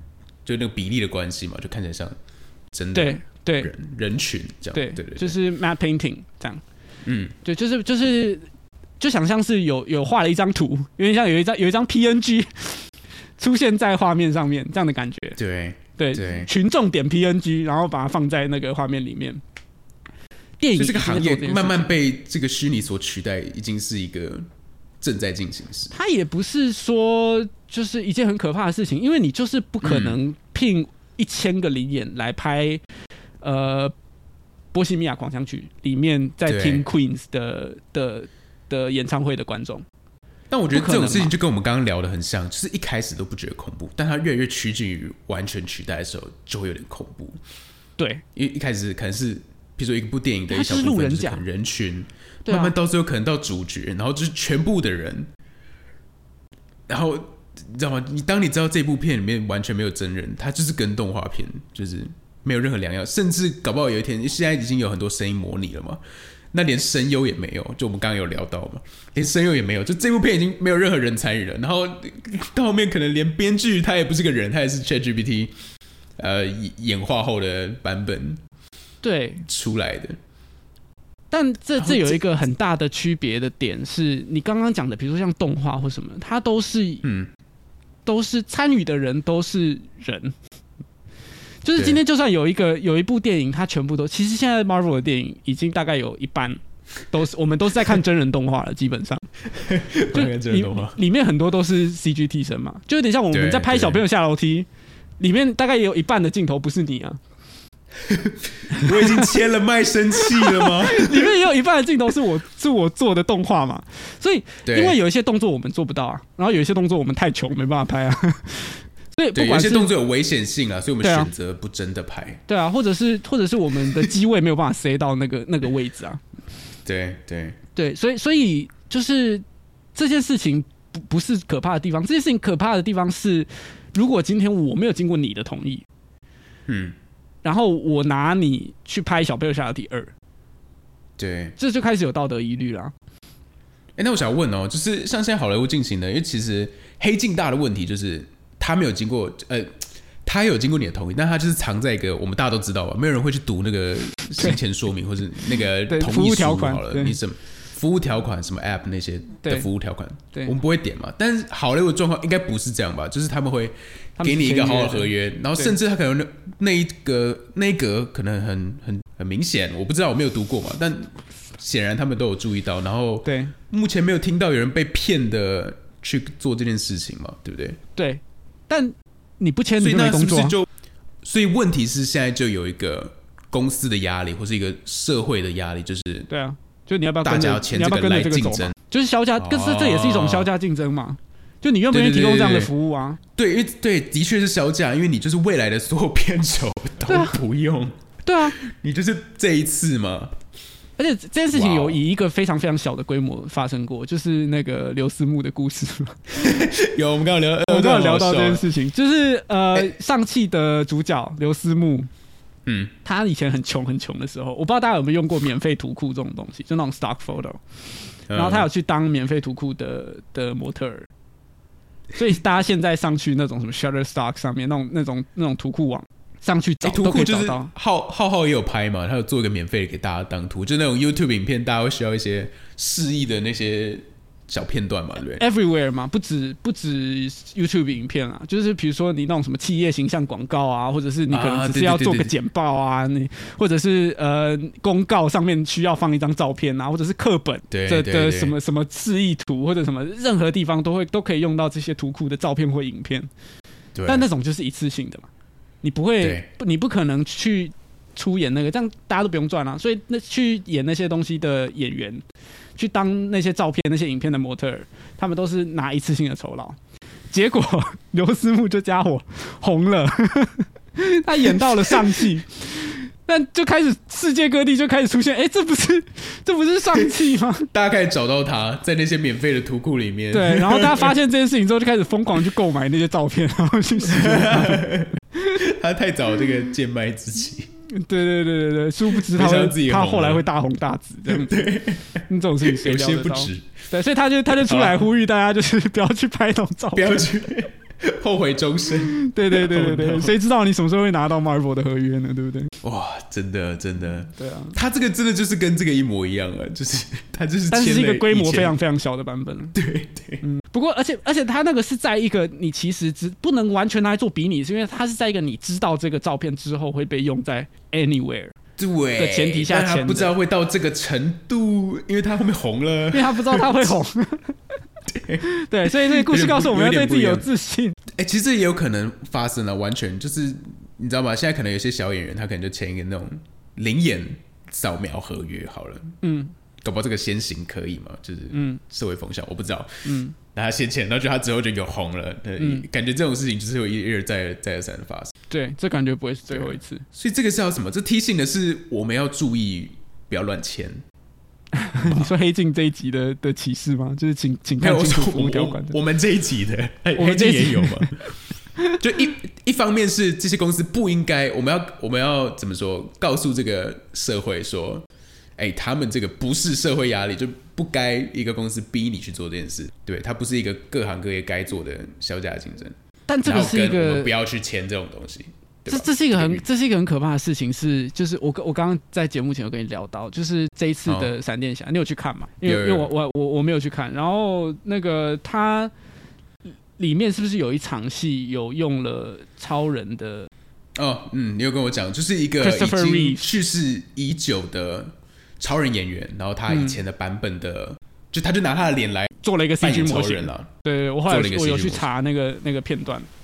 Speaker 1: 就那个比例的关系嘛，就看起来像真的
Speaker 2: 对对
Speaker 1: 人人群这样。
Speaker 2: 对
Speaker 1: 对对，
Speaker 2: 就是 map painting 这样。
Speaker 1: 嗯，
Speaker 2: 对，就是就是就想象是有有画了一张图，有点像有一张有一张 PNG <laughs> 出现在画面上面这样的感觉。
Speaker 1: 对
Speaker 2: 对，
Speaker 1: 对
Speaker 2: 群众点 PNG，然后把它放在那个画面里面。电影
Speaker 1: 这个行业慢慢被这个虚拟所取代，已经是一个正在进行时。
Speaker 2: 它也不是说就是一件很可怕的事情，因为你就是不可能聘一千个灵眼来拍呃《波西米亚狂想曲》里面在听 Queens 的的的演唱会的观众。
Speaker 1: 但我觉得这种事情就跟我们刚刚聊的很像，就是一开始都不觉得恐怖，但它越来越趋近于完全取代的时候，就会有点恐怖。
Speaker 2: 对
Speaker 1: 因为一开始可能是，比如说一部电影的一小部分，
Speaker 2: 路人甲
Speaker 1: 就是人群，慢慢到最后可能到主角，然后就是全部的人，然后你知道吗？你当你知道这部片里面完全没有真人，它就是跟动画片就是没有任何良药，甚至搞不好有一天现在已经有很多声音模拟了嘛。那连声优也没有，就我们刚刚有聊到嘛，连声优也没有，就这部片已经没有任何人参与了。然后 <laughs> 到后面可能连编剧他也不是个人，他也是 ChatGPT 呃演演化后的版本
Speaker 2: 对，
Speaker 1: 出来的。
Speaker 2: 但这
Speaker 1: 这
Speaker 2: 这有一个很大的区别的点是，你刚刚讲的，比如说像动画或什么，它都是
Speaker 1: 嗯，
Speaker 2: 都是参与的人都是人。就是今天，就算有一个有一部电影，它全部都其实现在 Marvel 的电影已经大概有一半都是我们都是在看真人动画了，基本上。<laughs> 就
Speaker 1: 看真人
Speaker 2: 里
Speaker 1: 动画。
Speaker 2: 里面很多都是 CG 替身嘛，就有点像我们在拍小朋友下楼梯，里面大概也有一半的镜头不是你啊，<laughs>
Speaker 1: 我已经签了卖身契了吗？<laughs>
Speaker 2: 里面也有一半的镜头是我是我做的动画嘛，所以，因为有一些动作我们做不到啊，然后有一些动作我们太穷没办法拍啊，
Speaker 1: 对有
Speaker 2: 管是
Speaker 1: 些动作有危险性啊，所以我们选择不真的拍。
Speaker 2: 对啊，或者是或者是我们的机位没有办法塞到那个 <laughs> 那个位置啊，
Speaker 1: 对对
Speaker 2: 对，所以所以就是这件事情不不是可怕的地方，这件事情可怕的地方是，如果今天我没有经过你的同意，
Speaker 1: 嗯，
Speaker 2: 然后我拿你去拍《小贝尔下的第二》，
Speaker 1: 对。
Speaker 2: 这就开始有道德疑虑了。
Speaker 1: 哎，那我想问哦，就是像现在好莱坞进行的，因为其实黑镜大的问题就是他没有经过呃，他有经过你的同意，但他就是藏在一个我们大家都知道吧，没有人会去读那个行前说明或者那个同意书
Speaker 2: 服务条款
Speaker 1: 好了，你什么服务条款什么 app 那些的服务条款，
Speaker 2: 对
Speaker 1: 我们不会点嘛。但是好莱坞的状况应该不是这样吧？就是他们会给你一个好
Speaker 2: 签约的
Speaker 1: 的合约，然后甚至他可能那那一个那一格可能很很很明显，我不知道我没有读过嘛，但显然他们都有注意到，然后
Speaker 2: 对
Speaker 1: 目前没有听到有人被骗的去做这件事情嘛，对不对？
Speaker 2: 对，但你不签你
Speaker 1: 所以那
Speaker 2: 就没工作啊、
Speaker 1: 是不是就？所以问题是现在就有一个公司的压力，或是一个社会的压力，就是
Speaker 2: 对啊，就你要不要
Speaker 1: 大家要签这个来竞争？。
Speaker 2: 就是销价，可是这也是一种销价竞争嘛。就你愿不愿意提供这样的服务啊？
Speaker 1: 对，因为对，的确是销价，因为你就是未来的所有 <laughs> 片酬都不用，
Speaker 2: 对啊，
Speaker 1: 你就是这一次嘛。
Speaker 2: 而且这件事情有以一个非常非常小的规模发生过，就是那个刘思慕的故事。<laughs>
Speaker 1: 有，我们刚刚聊，<laughs>
Speaker 2: 我们刚刚
Speaker 1: 刚
Speaker 2: 聊到这件
Speaker 1: 事，
Speaker 2: 情，就是呃
Speaker 1: 哎，
Speaker 2: 上汽的主角刘思慕，
Speaker 1: 嗯，
Speaker 2: 他以前很穷很穷的时候，我不知道大家有没有用过免费图库这种东西，就那种 stock photo。然后他有去当免费图库的的模特儿，所以大家现在上去那种什么 Shutterstock 上面那种那种那种图库网上去找都可以找到。
Speaker 1: 浩浩浩也有拍嘛，他有做一个免费给大家当图，就那种 YouTube 影片，大家会需要一些示意的那些小片段嘛，对不对
Speaker 2: ？Everywhere 嘛，不止不止 YouTube 影片啊，就是比如说你那种什么企业形象广告啊，或者是你可能只是要做个简报啊，你或者是呃公告上面需要放一张照片啊，或者是课本的的什么什么示意图或者什么，任何地方都会都可以用到这些图库的照片或影片。
Speaker 1: 对，
Speaker 2: 但那种就是一次性的嘛，你不会你不可能去出演那个，这样大家都不用赚啊。所以那去演那些东西的演员，去当那些照片、那些影片的模特儿，他们都是拿一次性的酬劳。结果刘思慕这家伙红了，<laughs> 他演到了上戏。那就开始世界各地就开始出现，哎、这不是这不是上戏吗？<laughs>
Speaker 1: 大家开始找到他在那些免费的图库里面。
Speaker 2: 对，然后大家发现这件事情之后，就开始疯狂去购买那些照片，然后去使用。<laughs> <laughs>
Speaker 1: 他太早这个贱卖自己。
Speaker 2: 对对对对对，殊不知他他后来会大红大紫这样子。嗯这种事情谁
Speaker 1: 有
Speaker 2: 料得到？
Speaker 1: 些不值，
Speaker 2: 对，所以他就他就出来呼吁大家，就是不要去拍那种照片。
Speaker 1: 不要去 <laughs> 后悔终生。
Speaker 2: 对对对对
Speaker 1: Oh
Speaker 2: 对
Speaker 1: ，no
Speaker 2: 谁知道你什么时候会拿到 Marvel 的合约呢？对不对？
Speaker 1: 哇，真的真的，
Speaker 2: 对啊，
Speaker 1: 他这个真的就是跟这个一模一样啊，<laughs> 就是他就是
Speaker 2: 但是是一个规模非常非常小的版本。<laughs>
Speaker 1: 对对
Speaker 2: 嗯，不过而且而且他那个是在一个你其实只不能完全拿来做比拟，是因为他是在一个你知道这个照片之后会被用在 anywhere，
Speaker 1: 对
Speaker 2: 的前提下
Speaker 1: 不知道会到这个程度，因为他后面红了
Speaker 2: 因。为他不知道他会红。对，所以这个故事告诉我们要对自己有自信。
Speaker 1: 哎、其实这也有可能发生了，完全就是你知道吗？现在可能有些小演员，他可能就签一个那种灵眼扫描合约好了，
Speaker 2: 嗯
Speaker 1: 搞不好这个先行可以吗？就是
Speaker 2: 嗯
Speaker 1: 社会风向，我不知道。
Speaker 2: 嗯，
Speaker 1: 那他先签，然后就他之后就有红了，对，
Speaker 2: 嗯
Speaker 1: 感觉这种事情就是会一而再再而三的发生。
Speaker 2: 对，这感觉不会是最后一次。
Speaker 1: 所以这个是要什么？这提醒的是我们要注意，不要乱签。<laughs>
Speaker 2: 你说黑镜这一集的的启示吗？就是请请看清楚
Speaker 1: 说我
Speaker 2: 服务条款
Speaker 1: 我我们这一集的，
Speaker 2: 我们这一集
Speaker 1: 镜也有嘛？<laughs> 就一一方面是这些公司不应该，我们要我们要怎么说？告诉这个社会说，哎、他们这个不是社会压力，就不该一个公司逼你去做这件事。对，它不是一个各行各业该做的销价竞争。
Speaker 2: 但这个是一个
Speaker 1: 不要去签这种东西。
Speaker 2: 这这是一个很
Speaker 1: 这
Speaker 2: 是一个很可怕的事情，是就是我刚我刚刚在节目前有跟你聊到，就是这一次的闪电侠，你有去看吗？因为因为我我我我没有去看，然后那个他里面是不是有一场戏有用了超人的？
Speaker 1: 哦，嗯，你有跟我讲，就是一个已
Speaker 2: Christopher
Speaker 1: 经去世已久的超人演员，然后他以前的版本的，就他就拿他的脸来
Speaker 2: 做了一个
Speaker 1: 扮
Speaker 2: CG 模型
Speaker 1: 了。
Speaker 2: 对我后来我有去查那个那个片段，
Speaker 1: 对，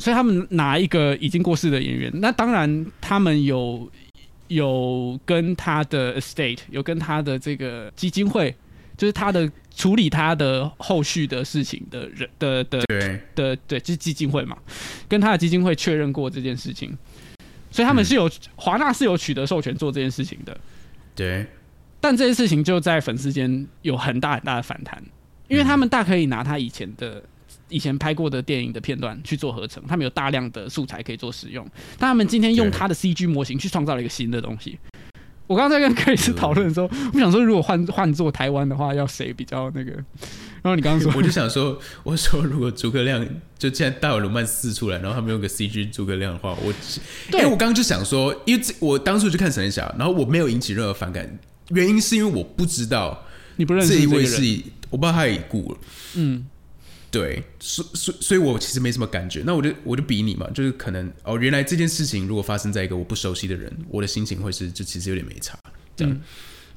Speaker 2: 所以他们拿一个已经过世的演员，那当然他们有有跟他的 estate 有跟他的这个基金会，就是他的处理他的后续的事情的人的的
Speaker 1: 对，
Speaker 2: 的对，就是基金会嘛，跟他的基金会确认过这件事情，所以他们是有华纳是有取得授权做这件事情的，
Speaker 1: 对，
Speaker 2: 但这件事情就在粉丝间有很大很大的反弹，因为他们大可以拿他以前的、以前拍过的电影的片段去做合成，他们有大量的素材可以做使用，但他们今天用他的 CG 模型去创造了一个新的东西。我刚刚在跟克里斯讨论的时候，我想说，如果换换做台湾的话，要谁比较那个？然后你刚刚说，<laughs>
Speaker 1: 我就想说，我说如果诸葛亮就现在大尔鲁曼四出来，然后他们用个 CG 诸葛亮的话，我
Speaker 2: 对。
Speaker 1: 我刚刚就想说，因为这我当初去看神侠，然后我没有引起任何反感，原因是因为我不知道
Speaker 2: 你不认识
Speaker 1: 这一位是我不知道他已故了，
Speaker 2: 嗯，
Speaker 1: 对，所所所以，我其实没什么感觉。那我就我就比你嘛，就是可能哦，原来这件事情如果发生在一个我不熟悉的人，我的心情会是就其实有点没差这样。
Speaker 2: 嗯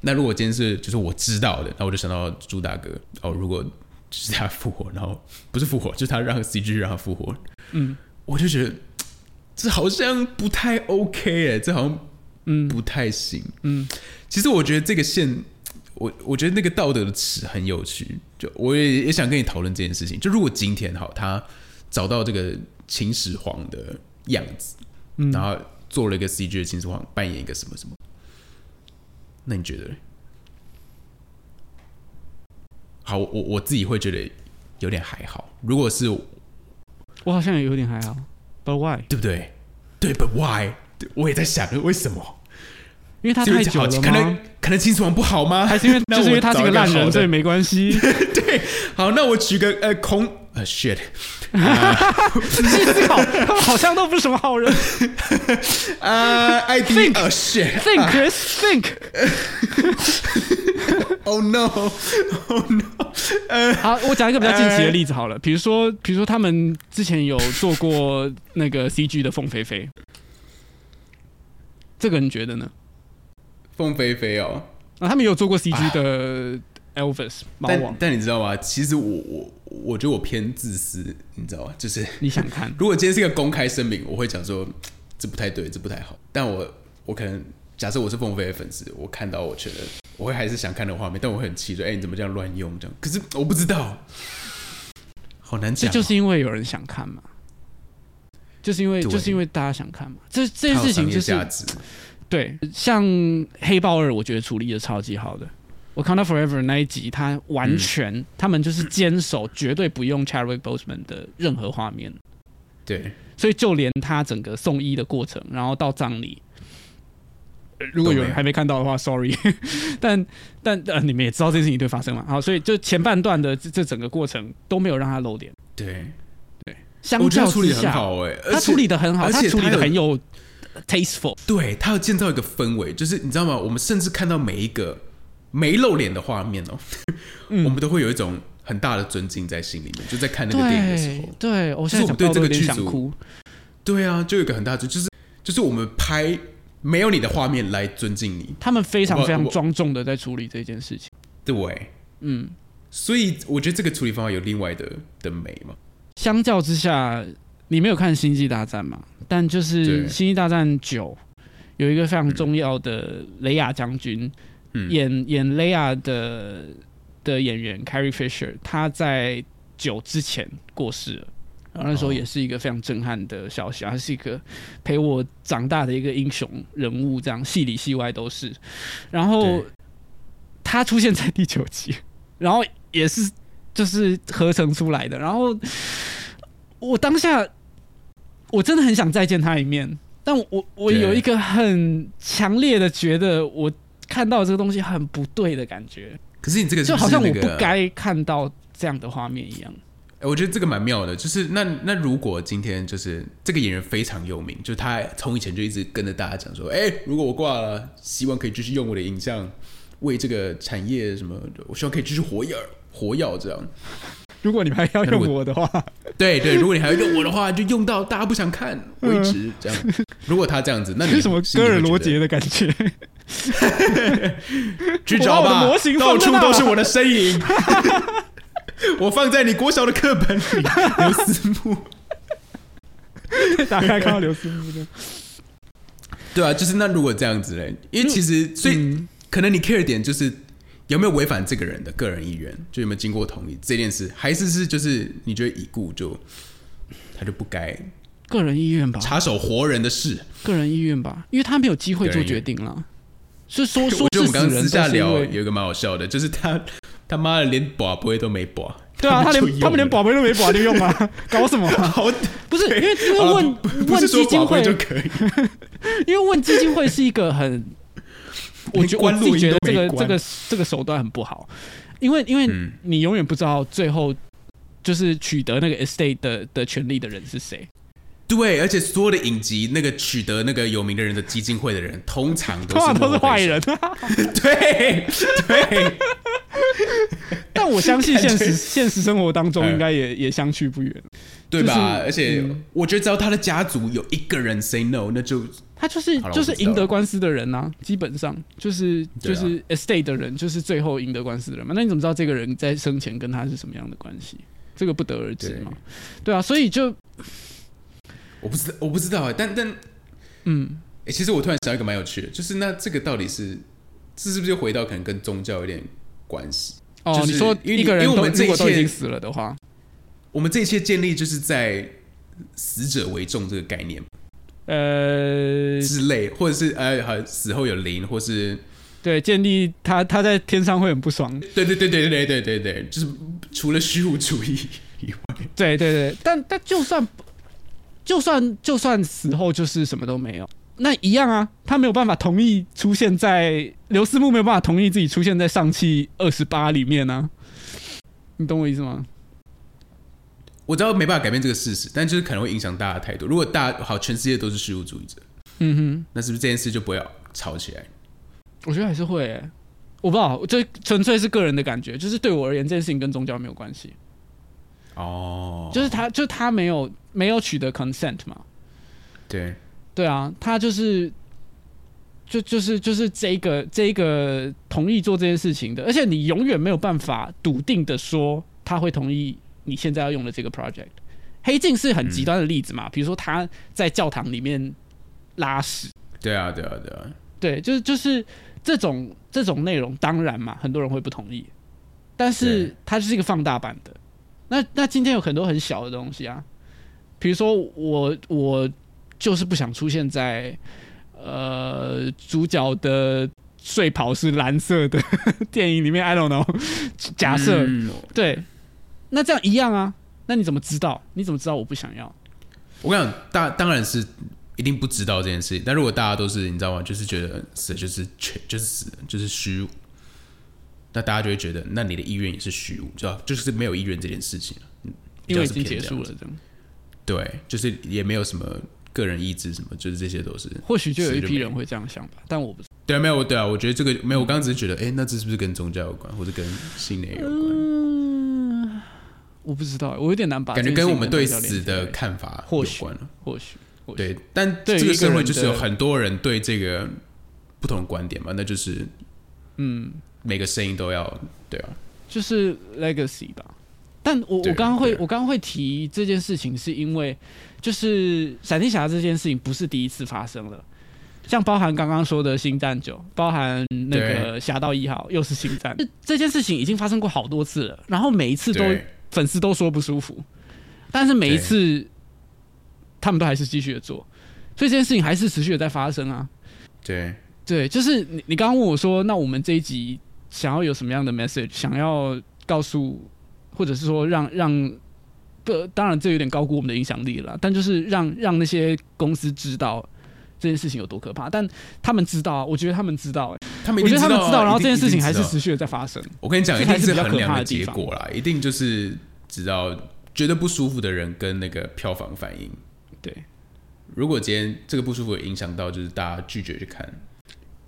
Speaker 1: 那如果今天是就是我知道的，那我就想到朱大哥哦，如果就是他复活，然后不是复活，<laughs> 就是他让 CG 让他复活，
Speaker 2: 嗯
Speaker 1: 我就觉得这好像不太 OK 哎，这好像
Speaker 2: 嗯
Speaker 1: 不太行。
Speaker 2: 嗯
Speaker 1: 其实我觉得这个线，我我觉得那个道德的尺很有趣。就我也也想跟你讨论这件事情。就如果今天好，他找到这个秦始皇的样子，
Speaker 2: 嗯
Speaker 1: 然后做了一个 CG 的秦始皇扮演一个什么什么，那你觉得？好，我我自己会觉得有点还好。如果是
Speaker 2: 我好像也有点还好，But why？
Speaker 1: 对不对？对，But why？我也在想为什么？
Speaker 2: 因为他太久了吗
Speaker 1: 可能？可能秦始皇不好吗？
Speaker 2: 还是因为 <laughs> 就是因为他是个烂人，所以没关系。<laughs>
Speaker 1: 对，好，那我举个呃空呃 shit，
Speaker 2: 仔细思考，好像都不是什么好人。<laughs>
Speaker 1: 呃 ID 呃
Speaker 2: shit，Think, Chris, think。
Speaker 1: oh no，oh no，呃
Speaker 2: 好，我讲一个比较近期的例子好了，比如说，比如说他们之前有做过那个 CG 的凤飞飞，这个你觉得呢？
Speaker 1: 凤飞飞哦，
Speaker 2: 啊，他们也有做过 CG 的 Elvis 猫
Speaker 1: 但
Speaker 2: 王，
Speaker 1: 但你知道吗？其实我我我觉得我偏自私，你知道吗？就是 <laughs>
Speaker 2: 你想看？<laughs>
Speaker 1: 如果今天是一个公开声明，我会讲说这不太对，这不太好。但我我可能假设我是凤飞的粉丝，我看到我觉得我会还是想看的画面，但我会很气，说哎、你怎么这样乱用这样？可是我不知道，好难讲哦、
Speaker 2: 这就是因为有人想看嘛，就是因为
Speaker 1: 对
Speaker 2: 就是因为大家想看嘛，这这件事情就是
Speaker 1: 价值，
Speaker 2: 对，像黑豹二，我觉得处理的超级好的。我看到 Forever 那一集，他完全、
Speaker 1: 嗯。
Speaker 2: 他们就是坚守绝对不用 Chadwick Boseman 的任何画面，
Speaker 1: 对。
Speaker 2: 所以就连他整个送医的过程，然后到葬礼，呃如果有人还没看到的话，sorry，<laughs> 但但呃你们也知道这件事情会发生嘛，好，所以就前半段的这这整个过程都没有让他露脸，
Speaker 1: 对。对，相处理
Speaker 2: 较之下，
Speaker 1: 得很好哎、
Speaker 2: 他处理的很好，
Speaker 1: 而
Speaker 2: 他处理的很有 tasteful，
Speaker 1: 对他要建造一个氛围，就是你知道吗？我们甚至看到每一个没露脸的画面哦，
Speaker 2: 嗯
Speaker 1: 我们都会有一种很大的尊敬在心里面，就在看那个电影的时候。
Speaker 2: 对，我现在讲
Speaker 1: 对这个剧组
Speaker 2: 想哭。
Speaker 1: 对啊，就有一个很大的就是就是我们拍没有你的画面来尊敬你，
Speaker 2: 他们非常非常庄重的在处理这件事情。
Speaker 1: 对，
Speaker 2: 嗯，
Speaker 1: 所以我觉得这个处理方法有另外的的美嘛。
Speaker 2: 相较之下，你没有看《星际大战》嘛？但就是《星际大战九》有一个非常重要的雷亚将军，
Speaker 1: 嗯
Speaker 2: 演演雷亚的的演员 Carrie Fisher，他在九之前过世了。然后那时候
Speaker 1: 哦
Speaker 2: 也是一个非常震撼的消息，他是一个陪我长大的一个英雄人物，这样戏里戏外都是。然后他出现在第九集，然后也是就是合成出来的。然后我当下我真的很想再见他一面，但我我
Speaker 1: 对
Speaker 2: 有一个很强烈的觉得我看到这个东西很不对的感觉，
Speaker 1: 可是你这个是
Speaker 2: 就好像我不该看到这样的画面一样。
Speaker 1: 欸我觉得这个蛮妙的，就是那那如果今天就是这个演员非常有名，就他从以前就一直跟着大家讲说，哎、如果我挂了，希望可以继续用我的影像为这个产业什么，我希望可以继续活跃活跃这样。
Speaker 2: 如果你们还要用我的话，
Speaker 1: 对对，如果你还要用我的话，就用到大家不想看为止，这样。如果他这样子，那你 <laughs>
Speaker 2: 是什么
Speaker 1: 心里会觉得
Speaker 2: 戈尔罗杰的感觉？<laughs>
Speaker 1: 去找吧，到处都是我的身影。<laughs> 我放在你国小的课本里，刘思慕。
Speaker 2: 打开看到刘思慕的，
Speaker 1: 对啊，就是那如果这样子嘞，因为其实所以、
Speaker 2: 嗯
Speaker 1: 可能你 care 的点就是有没有违反这个人的个人意愿，就有没有经过同意这件事，还是是就是你觉得已故就他就不该
Speaker 2: 个人意愿吧，
Speaker 1: 插手活人的事。
Speaker 2: 个人意愿吧，因为他没有机会做决定了。是说 <laughs> 说
Speaker 1: 就我们刚私下聊有一个蛮好笑的，就是他他妈的连保不会都没保，
Speaker 2: 对啊，他连他们连宝贝都没保就用啊，<laughs> 搞什么啊？<laughs>
Speaker 1: 好
Speaker 2: 不是因为因为问问基金会
Speaker 1: 就可以，
Speaker 2: 因为问基金会是一个很我觉我自己觉得这个这个这个手段很不好，因为因为
Speaker 1: 嗯
Speaker 2: 你永远不知道最后就是取得那个 estate 的的权利的人是谁，
Speaker 1: 对，而且所有的影集那个取得那个有名的人的基金会的人，通常都是
Speaker 2: 都是。坏人。<laughs>
Speaker 1: 对对，<laughs>
Speaker 2: 但我相信现实 <laughs> 现实生活当中
Speaker 1: 嗯
Speaker 2: 应该也也相去不远。
Speaker 1: 对吧？
Speaker 2: 就是
Speaker 1: 而且
Speaker 2: 嗯
Speaker 1: 我觉得只要他的家族有一个人 say no，那就
Speaker 2: 他就是就是赢得官司的人呐、基本上就是就是 estate 的人，就是最后赢得官司的人嘛。那你怎么知道这个人在生前跟他是什么样的关系？这个不得而知
Speaker 1: 对
Speaker 2: 嘛。对啊，所以就
Speaker 1: 我不知道，我不知道哎，但但
Speaker 2: 嗯，
Speaker 1: 哎、其实我突然想到一个蛮有趣的，就是那这个到底是这是不是就回到可能跟宗教有点关系？
Speaker 2: 哦，
Speaker 1: 就是
Speaker 2: 你说
Speaker 1: 因为
Speaker 2: 一个人
Speaker 1: 因为我们这一切
Speaker 2: 如果都已经死了的话，
Speaker 1: 我们这一切建立就是在死者为重这个概念
Speaker 2: 呃，
Speaker 1: 之类，或者是呃，好死后有灵，或是
Speaker 2: 对，建立他他在天上会很不爽。
Speaker 1: 对对对对对对对对，就是除了虚无主义以外，
Speaker 2: 对对对，但但就算就算就算死后就是什么都没有，那一样啊，他没有办法同意出现在刘思慕没有办法同意自己出现在上汽二十八里面呢、你懂我意思吗？
Speaker 1: 我知道没办法改变这个事实，但就是可能会影响大家的态度。如果大家好，全世界都是虚无主义者，
Speaker 2: 嗯哼，
Speaker 1: 那是不是这件事就不会吵起来？
Speaker 2: 我觉得还是会、欸，我不知道，这纯粹是个人的感觉，就是对我而言，这件事情跟宗教没有关系，
Speaker 1: 哦，
Speaker 2: 就是他，就他没有没有取得 consent 嘛，
Speaker 1: 对。
Speaker 2: 对啊，他就是就就是就是这个这个同意做这件事情的，而且你永远没有办法笃定的说他会同意你现在要用的这个 project。黑镜是很极端的例子嘛，比如说他在教堂里面拉屎，
Speaker 1: 对啊对啊对啊，
Speaker 2: 对，就是就是这种这种内容，当然嘛，很多人会不同意，但是它就是一个放大版的。那那今天有很多很小的东西啊，比如说我我就是不想出现在呃主角的睡袍是蓝色的 <laughs> 电影里面，I don't know，假设、
Speaker 1: 嗯。
Speaker 2: 对，那这样一样啊，那你怎么知道？你怎么知道我不想要？
Speaker 1: 我跟你讲，大当然是一定不知道这件事情。但如果大家都是你知道吗？就是觉得死就是全就是死就是虚无，那大家就会觉得，那你的意愿也是虚无，知道就是没有意愿这件事情了。嗯比
Speaker 2: 因为
Speaker 1: 较是
Speaker 2: 已经结束了，
Speaker 1: 对，就是也没有什么个人意志什么，就是这些都是
Speaker 2: 或许就有一批人会这样想吧，但我不知道。
Speaker 1: 对啊，没有对啊，我觉得这个没有，我刚刚只是觉得，哎、那这是不是跟宗教有关，或者跟信念有关？
Speaker 2: 嗯，我不知道，我有点难把
Speaker 1: 感觉跟我们对死的看法
Speaker 2: 或许
Speaker 1: 有关了。
Speaker 2: 或许。
Speaker 1: 对，但
Speaker 2: 对
Speaker 1: 这个社会就是有很多人对这个不同的观点嘛，那就是
Speaker 2: 嗯，
Speaker 1: 每个声音都要对啊，
Speaker 2: 就是 legacy 吧。但我我刚刚会我刚刚会提这件事情，是因为就是闪电侠这件事情不是第一次发生了，像包含刚刚说的星战九，包含那个侠盗一号，又是星战，这这件事情已经发生过好多次了，然后每一次都
Speaker 1: 对
Speaker 2: 粉丝都说不舒服，但是每一次他们都还是继续的做，所以这件事情还是持续的在发生啊。
Speaker 1: 对。
Speaker 2: 对，就是你你刚刚问我说，那我们这一集想要有什么样的 message，想要告诉，或者是说让让不，当然这有点高估我们的影响力了，但就是让让那些公司知道这件事情有多可怕，但他们知道啊，我觉得他们知道、欸，
Speaker 1: 他们一
Speaker 2: 我觉得他们知道，然后这件事情还是持续的在发生。
Speaker 1: 我跟你讲，一定
Speaker 2: 是比较可
Speaker 1: 衡量的
Speaker 2: 怕的
Speaker 1: 结果啦，一定就是知道觉得不舒服的人跟那个票房反应。
Speaker 2: 对，
Speaker 1: 如果今天这个不舒服有影响到，就是大家拒绝去看，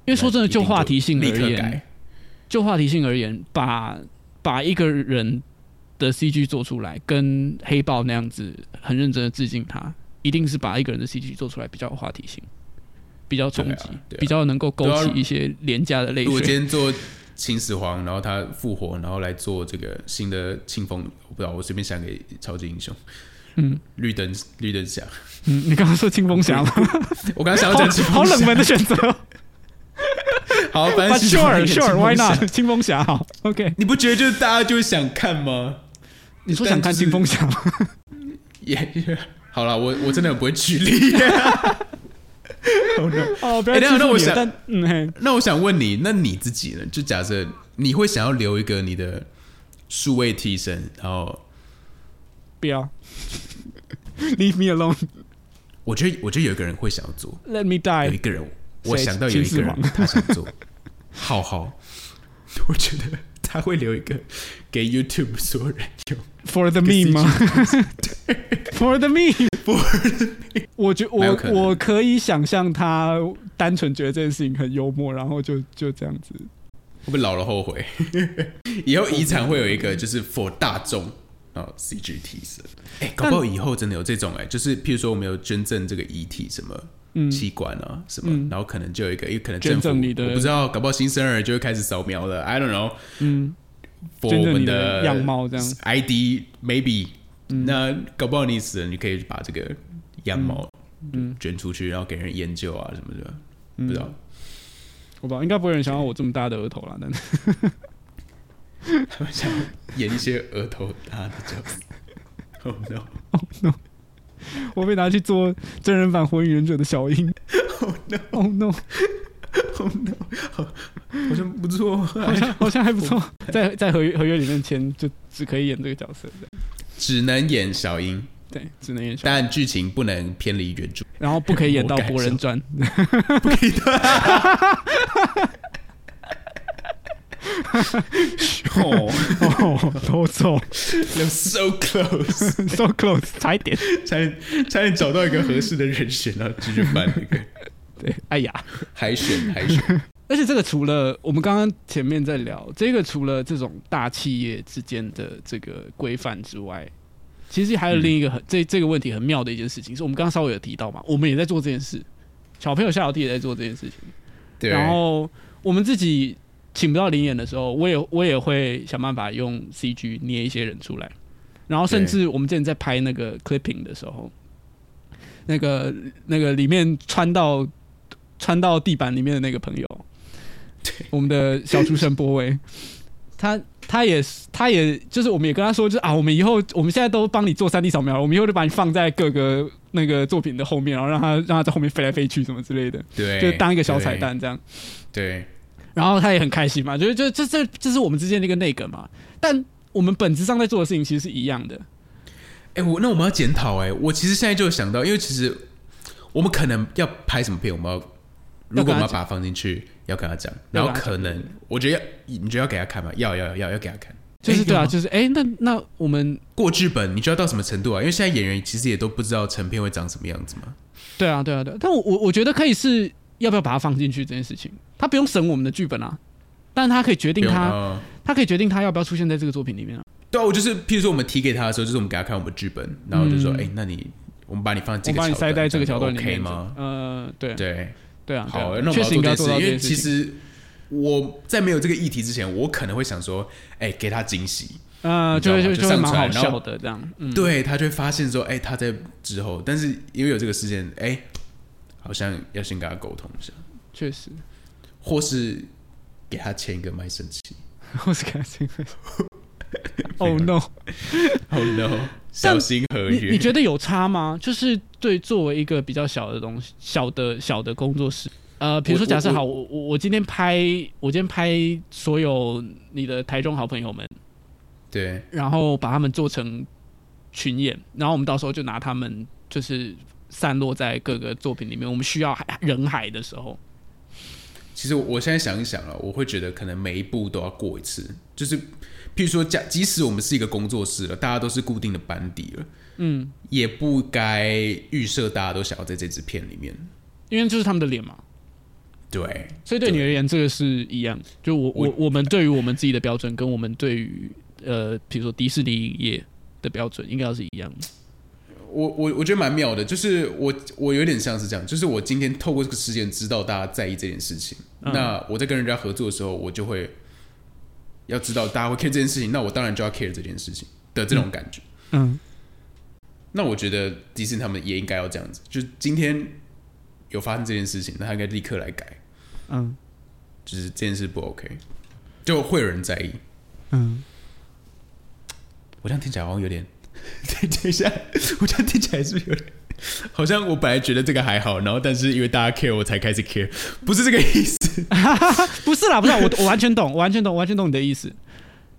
Speaker 2: 因为说真的，就话题性而言，就话题性而言，把把一个人的 CG 做出来，跟黑豹那样子很认真的致敬他，一定是把一个人的 CG 做出来比较有话题性，比较冲击，比较能够勾起一些廉价的泪
Speaker 1: 如果今。天做秦始皇，然后他复活，然后来做这个新的庆丰，我不知道，我随便想给超级英雄，
Speaker 2: 嗯
Speaker 1: 绿灯绿灯侠，
Speaker 2: 嗯，你刚刚说清风侠吗？<laughs>
Speaker 1: 我刚刚想要
Speaker 2: 好
Speaker 1: 讲清风侠
Speaker 2: 好冷门的选择。<laughs>
Speaker 1: 好，反正
Speaker 2: sure sure why not？清风侠好，OK。
Speaker 1: 你不觉得就是大家就是想看吗？
Speaker 2: 你说想看清风侠吗？<laughs>
Speaker 1: 也、也好了，我我真的很不会举例。
Speaker 2: 哦，不要
Speaker 1: 那我想
Speaker 2: 嗯，
Speaker 1: 那我想问你，那你自己呢？就假设你会想要留一个你的数位替身，然后
Speaker 2: 不要，<laughs> Leave me alone，Let
Speaker 1: 我觉得我觉得有一个人会想要做，，Let
Speaker 2: me die。
Speaker 1: 有一个人我想到有一个人他想做，浩浩，我觉得他会留一个给 YouTube 所有人用。<laughs>
Speaker 2: For the meme 吗？<laughs> For the
Speaker 1: meme，For
Speaker 2: 我觉我
Speaker 1: 蛮有可能
Speaker 2: 我可以想象他单纯觉得这件事情很幽默，然后就就这样子。
Speaker 1: 会不会老了后悔？<laughs> 以后遗产会有一个就是 for 大众哦，CG 提升。哎、搞不好以后真的有这种哎、就是譬如说我们有捐赠这个遗体什么。
Speaker 2: 嗯
Speaker 1: 器官啊，什么，
Speaker 2: 嗯
Speaker 1: 然后可能就有一个，因为可能政府
Speaker 2: 捐赠你的
Speaker 1: 我不知道，搞不好新生儿就会开始扫描了，I don't know，
Speaker 2: 嗯，
Speaker 1: for 我们
Speaker 2: 的样貌这样
Speaker 1: ID maybe，、那
Speaker 2: 嗯
Speaker 1: 搞不好你死了，你可以把这个样貌
Speaker 2: 嗯
Speaker 1: 捐出去，然后给人研究啊什么的，
Speaker 2: 嗯
Speaker 1: 不知道。
Speaker 2: 我不知道，应该不会有人想要我这么大的额头啦，但是
Speaker 1: 他们想演一些额头大的角色。Oh no！<laughs>
Speaker 2: 我被拿去做真人版《火影忍者》的小樱。<laughs>
Speaker 1: Oh
Speaker 2: no！Oh no！<laughs>
Speaker 1: Oh no！好，好像不错。
Speaker 2: 好像好像还不错，在在合约合约里面签就只可以演这个角色，
Speaker 1: 只能演小樱，
Speaker 2: 对，只能演小，
Speaker 1: 但剧情不能偏离原著。
Speaker 2: 然后不可以演到博人传。<laughs>
Speaker 1: 不可以的。哦 <laughs>
Speaker 2: 哦，都错
Speaker 1: ，You're so
Speaker 2: close，，so close，差一点。
Speaker 1: 差点差点找到一个合适的人选，然后继续办那个
Speaker 2: 对，哎呀，
Speaker 1: 海选海选。<laughs>
Speaker 2: 而且这个除了我们刚刚前面在聊这个，除了这种大企业之间的这个规范之外，其实还有另一个很、这这个问题很妙的一件事情，是我们刚刚稍微有提到嘛，我们也在做这件事，小朋友下小弟也在做这件事情。
Speaker 1: 对，
Speaker 2: 然后我们自己请不到灵演的时候，我也我也会想办法用 CG 捏一些人出来，然后甚至我们之前在拍那个 clipping 的时候，那个那个里面穿到穿到地板里面的那个朋友，我们的小厨神波威，他。他也是，他也就是，我们也跟他说，就是啊，我们以后我们现在都帮你做三 D 扫描了，我们以后就把你放在各个那个作品的后面，然后让他让他在后面飞来飞去什么之类的，
Speaker 1: 对，
Speaker 2: 就当一个小彩蛋这样。
Speaker 1: 对。
Speaker 2: 然后他也很开心嘛，就是就这这这是我们之间的一个内梗嘛。但我们本质上在做的事情其实是一样的。
Speaker 1: 哎、我那我们要检讨哎，我其实现在就有想到，因为其实我们可能要拍什么片，我们要如果我们要把它放进去，要跟他讲，然后可能我觉得要，你觉得要给他看吗？要要要要给他看，
Speaker 2: 就是对啊，就是哎、那那我们
Speaker 1: 过剧本，你觉得到什么程度啊？因为现在演员其实也都不知道成片会长什么样子嘛。
Speaker 2: 对啊对啊对啊。但我我我觉得可以是要不要把它放进去这件事情，他不用审我们的剧本啊，但他可以决定他
Speaker 1: 啊
Speaker 2: 他可以决定他要不要出现在这个作品里面啊。
Speaker 1: 对啊，我就是，譬如说我们提给他的时候，就是我们给他看我们剧本，然后就说，
Speaker 2: 嗯
Speaker 1: 哎、那你我们把你放在这个
Speaker 2: 我把你塞在这个桥段里
Speaker 1: ，OK
Speaker 2: 面
Speaker 1: 吗？
Speaker 2: 呃，对啊
Speaker 1: 对，
Speaker 2: 对啊，
Speaker 1: 好，那我们
Speaker 2: 确
Speaker 1: 要
Speaker 2: 实应该做到
Speaker 1: 这件事，因为。其实我在没有这个议题之前，我可能会想说，哎、给他惊喜，
Speaker 2: 呃，
Speaker 1: 你知道吗就
Speaker 2: 就会就就会蛮好笑的这样。嗯，
Speaker 1: 对他就会发现说，哎、他在之后，但是因为有这个事件，哎、好像要先跟他沟通一下，
Speaker 2: 确实，
Speaker 1: 或是给他签一个卖身契。<laughs>
Speaker 2: 或是开心。<laughs> Oh
Speaker 1: no！Oh no！<laughs> 小心合约。
Speaker 2: 你你觉得有差吗？就是对作为一个比较小的东西，小的小的工作室，呃，比如说假设好，我我我今天拍，我今天拍所有你的台中好朋友们，
Speaker 1: 对
Speaker 2: 然后把他们做成群演，然后我们到时候就拿他们就是散落在各个作品里面，我们需要人海的时候，
Speaker 1: 其实我现在想一想啊，我会觉得可能每一步都要过一次，就是譬如说，假即使我们是一个工作室了，大家都是固定的班底了，
Speaker 2: 嗯，
Speaker 1: 也不该预设大家都想要在这支片里面。
Speaker 2: 因为就是他们的脸嘛。
Speaker 1: 对，
Speaker 2: 所以对你而言，这个是一样。就我我
Speaker 1: 我
Speaker 2: 我们对于我们自己的标准，跟我们对于呃，比如说迪士尼影业的标准，应该要是一样的。
Speaker 1: 我我我觉得蛮妙的，就是我我有点像是这样，就是我今天透过这个事件知道大家在意这件事情，
Speaker 2: 嗯
Speaker 1: 那我在跟人家合作的时候，我就会要知道大家会 care 这件事情，那我当然就要 care 这件事情的这种感觉。
Speaker 2: 嗯
Speaker 1: 那我觉得迪士尼他们也应该要这样子，就是今天有发生这件事情，那他应该立刻来改，
Speaker 2: 嗯
Speaker 1: 就是这件事不 OK，就会有人在意。
Speaker 2: 嗯，
Speaker 1: 我这样听起来好像有点，等 <laughs> 等一下，我这样听起来是不是有点？<laughs> 好像我本来觉得这个还好，然后但是因为大家 care 我才开始 care，不是这个意思，<laughs>
Speaker 2: 不是啦，不是啦，我我完全懂，我完全懂，我完全懂你的意思。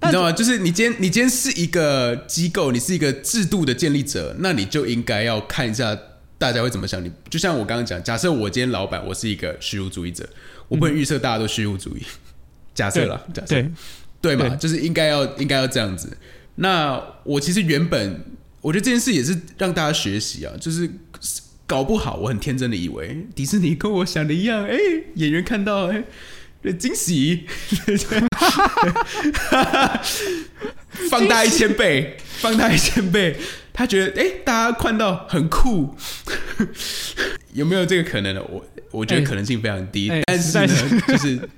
Speaker 1: 你知道吗？就是你今天你今天是一个机构，你是一个制度的建立者，那你就应该要看一下大家会怎么想？你就像我刚刚讲，假设我今天老板，我是一个虚无主义者，我不能预测大家都虚无主义。假设了，假设
Speaker 2: 对
Speaker 1: 对嘛，
Speaker 2: 对
Speaker 1: 就是应该要应该要这样子。那我其实原本我觉得这件事也是让大家学习啊，就是搞不好我很天真的以为迪士尼跟我想的一样，哎、演员看到哎。惊喜，放大一千倍，放大一千倍，他觉得哎、大家看到很酷，有没有这个可能呢？我我觉得
Speaker 2: 哎
Speaker 1: 可能性非常低，
Speaker 2: 哎
Speaker 1: 但是呢
Speaker 2: 实，
Speaker 1: 就是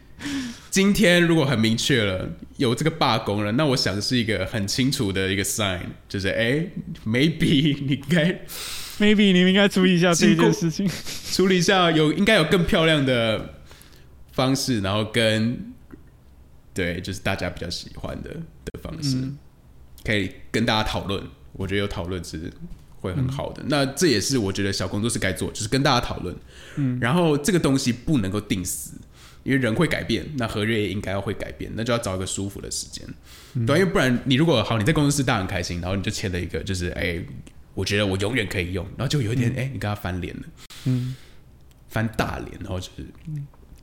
Speaker 1: 今天如果很明确了有这个罢工了，那我想是一个很清楚的一个 sign，就是哎、m a y b e <laughs> 你该
Speaker 2: maybe 你们应该处理一下这一件事情。<laughs>
Speaker 1: 处理一下，有应该有更漂亮的方式，然后跟对，就是大家比较喜欢的的方式，
Speaker 2: 嗯
Speaker 1: 可以跟大家讨论。我觉得有讨论是会很好
Speaker 2: 嗯
Speaker 1: 的。那这也是我觉得小工作室该做，就是跟大家讨论。嗯，然后这个东西不能够定死，因为人会改变，那合约也应该要会改变，那就要找一个舒服的时间。
Speaker 2: 嗯
Speaker 1: 对啊，因为不然你如果好，你在公司大家很开心，然后你就签了一个，就是哎、我觉得我永远可以用，然后就有一天哎、你跟他翻脸了。
Speaker 2: 嗯，
Speaker 1: 翻大脸，然后就是，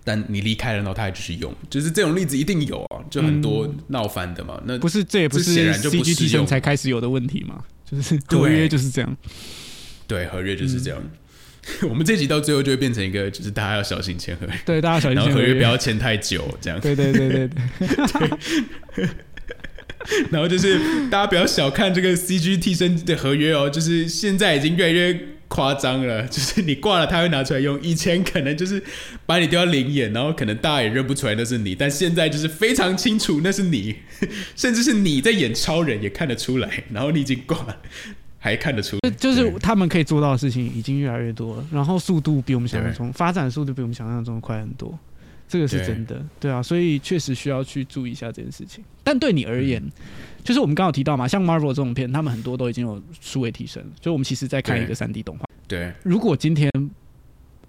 Speaker 1: 但你离开了，然后他还继续用，就是这种例子一定有啊，就很多闹翻的嘛。那
Speaker 2: 不是，这也不是
Speaker 1: 这显然就不
Speaker 2: CG 提升才开始有的问题嘛，就是
Speaker 1: 对
Speaker 2: 合约就是这样。
Speaker 1: 对合约就是这样。<laughs> 我们这集到最后就会变成一个，就是大家要小心签合约，
Speaker 2: 对，大家小心签
Speaker 1: 然后合约不要签太久，这样。
Speaker 2: 对对对对对，<laughs>
Speaker 1: 然后就是大家不要小看这个 CG 替身的合约哦，就是现在已经越来越夸张了，就是你挂了他会拿出来用，以前可能就是把你丢到灵眼，然后可能大家也认不出来那是你，但现在就是非常清楚那是你，<laughs> 甚至是你在演超人也看得出来，然后你已经挂了还看得出，
Speaker 2: 就是他们可以做到的事情已经越来越多了，然后速度比我们想象中发展速度比我们想象中快很多，这个是真的，对啊，所以确实需要去注意一下这件事情。但对你而言，
Speaker 1: 嗯。
Speaker 2: 就是我们刚刚有提到嘛，像 Marvel 这种片，他们很多都已经有数位提升，所以我们其实在看一个三 D 动画。
Speaker 1: 对。
Speaker 2: 如果今天，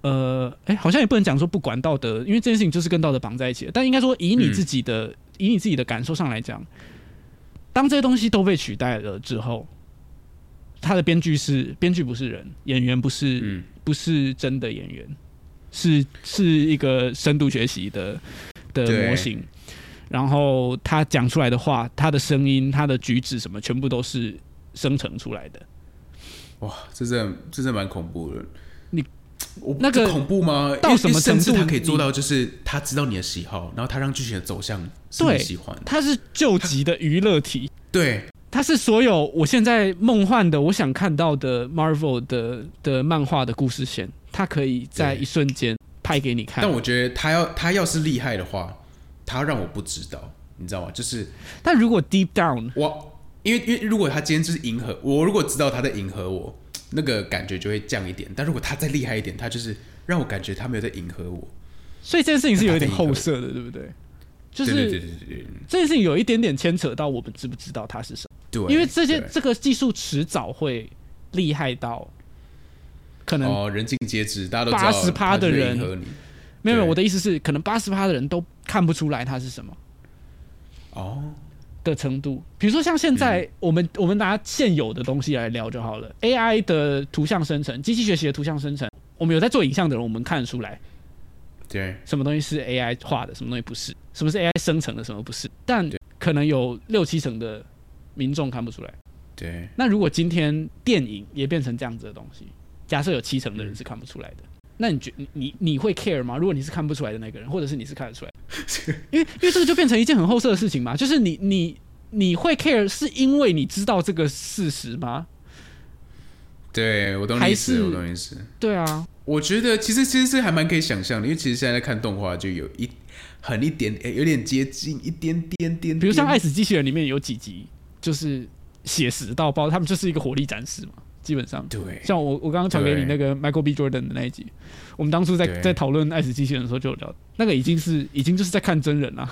Speaker 2: 呃，哎、好像也不能讲说不管道德，因为这件事情就是跟道德绑在一起的。但应该说，以你自己的、以你自己的感受上来讲，当这些东西都被取代了之后，他的编剧是编剧不是人，演员不是、
Speaker 1: 嗯
Speaker 2: 不是真的演员，是是一个深度学习的的模型。然后他讲出来的话，他的声音、他的举止什么，全部都是生成出来的。
Speaker 1: 哇，这真的这真的蛮恐怖的。
Speaker 2: 你
Speaker 1: 我
Speaker 2: 那个
Speaker 1: 这恐怖吗？
Speaker 2: 到什么程度
Speaker 1: 他可以做到，就是他知道你的喜好，然后他让剧情的走向是你
Speaker 2: 对
Speaker 1: 喜欢
Speaker 2: 他。是救急的娱乐体，
Speaker 1: 对
Speaker 2: 它是所有我现在梦幻的、我想看到的 Marvel 的的漫画的故事线，它可以在一瞬间拍给你看。
Speaker 1: 但我觉得他要他要是厉害的话，他让我不知道，你知道吗？就是
Speaker 2: 但如果 deep down，
Speaker 1: 我，因为因为如果他今天就是迎合我，如果知道他在迎合我，那个感觉就会降一点。但如果他再厉害一点，他就是让我感觉他没有在迎合我。
Speaker 2: 所以这件事情是有一点后设的，对不对？就是
Speaker 1: 对对对对对
Speaker 2: 这件事情有一点点牵扯到我们知不知道它是什么，
Speaker 1: 对，
Speaker 2: 因为这些这个技术迟早会厉害到可能
Speaker 1: 哦人尽皆知，大家都知道
Speaker 2: 80%
Speaker 1: 他就是
Speaker 2: 的人没有我的意思是，可能八十趴的人都看不出来它是什么。
Speaker 1: 哦，
Speaker 2: 的程度，比如说像现在我们、我们拿现有的东西来聊就好了，AI 的图像生成、机器学习的图像生成，我们有在做影像的人，我们看得出来
Speaker 1: 对。
Speaker 2: 什么东西是 AI 画的，什么东西不是，什么是 AI 生成的，什么不是，但可能有六七成的民众看不出来。
Speaker 1: 对
Speaker 2: 那如果今天电影也变成这样子的东西，假设有七成的人是看不出来的，那你觉你你你会 care 吗？如果你是看不出来的那个人，或者是你是看得出来的，<laughs> 因为因为这个就变成一件很后色的事情嘛，就是你你你会 care 是因为你知道这个事实吗？
Speaker 1: 对，我懂
Speaker 2: 还
Speaker 1: 你意思，我懂你意思。
Speaker 2: 对啊，
Speaker 1: 我觉得其实其实是还蛮可以想象的，因为其实现在在看动画就有一很一点，诶有点接近一点点点，
Speaker 2: 比如像《爱死机器人》里面有几集就是写实到爆，他们就是一个火力展示嘛，基本上。
Speaker 1: 对
Speaker 2: 像我我刚刚传给你那个 Michael B. Jordan 的那一集，我们当初在在讨论《爱死机器人》的时候就有聊，那个已经是已经就是在看真人了。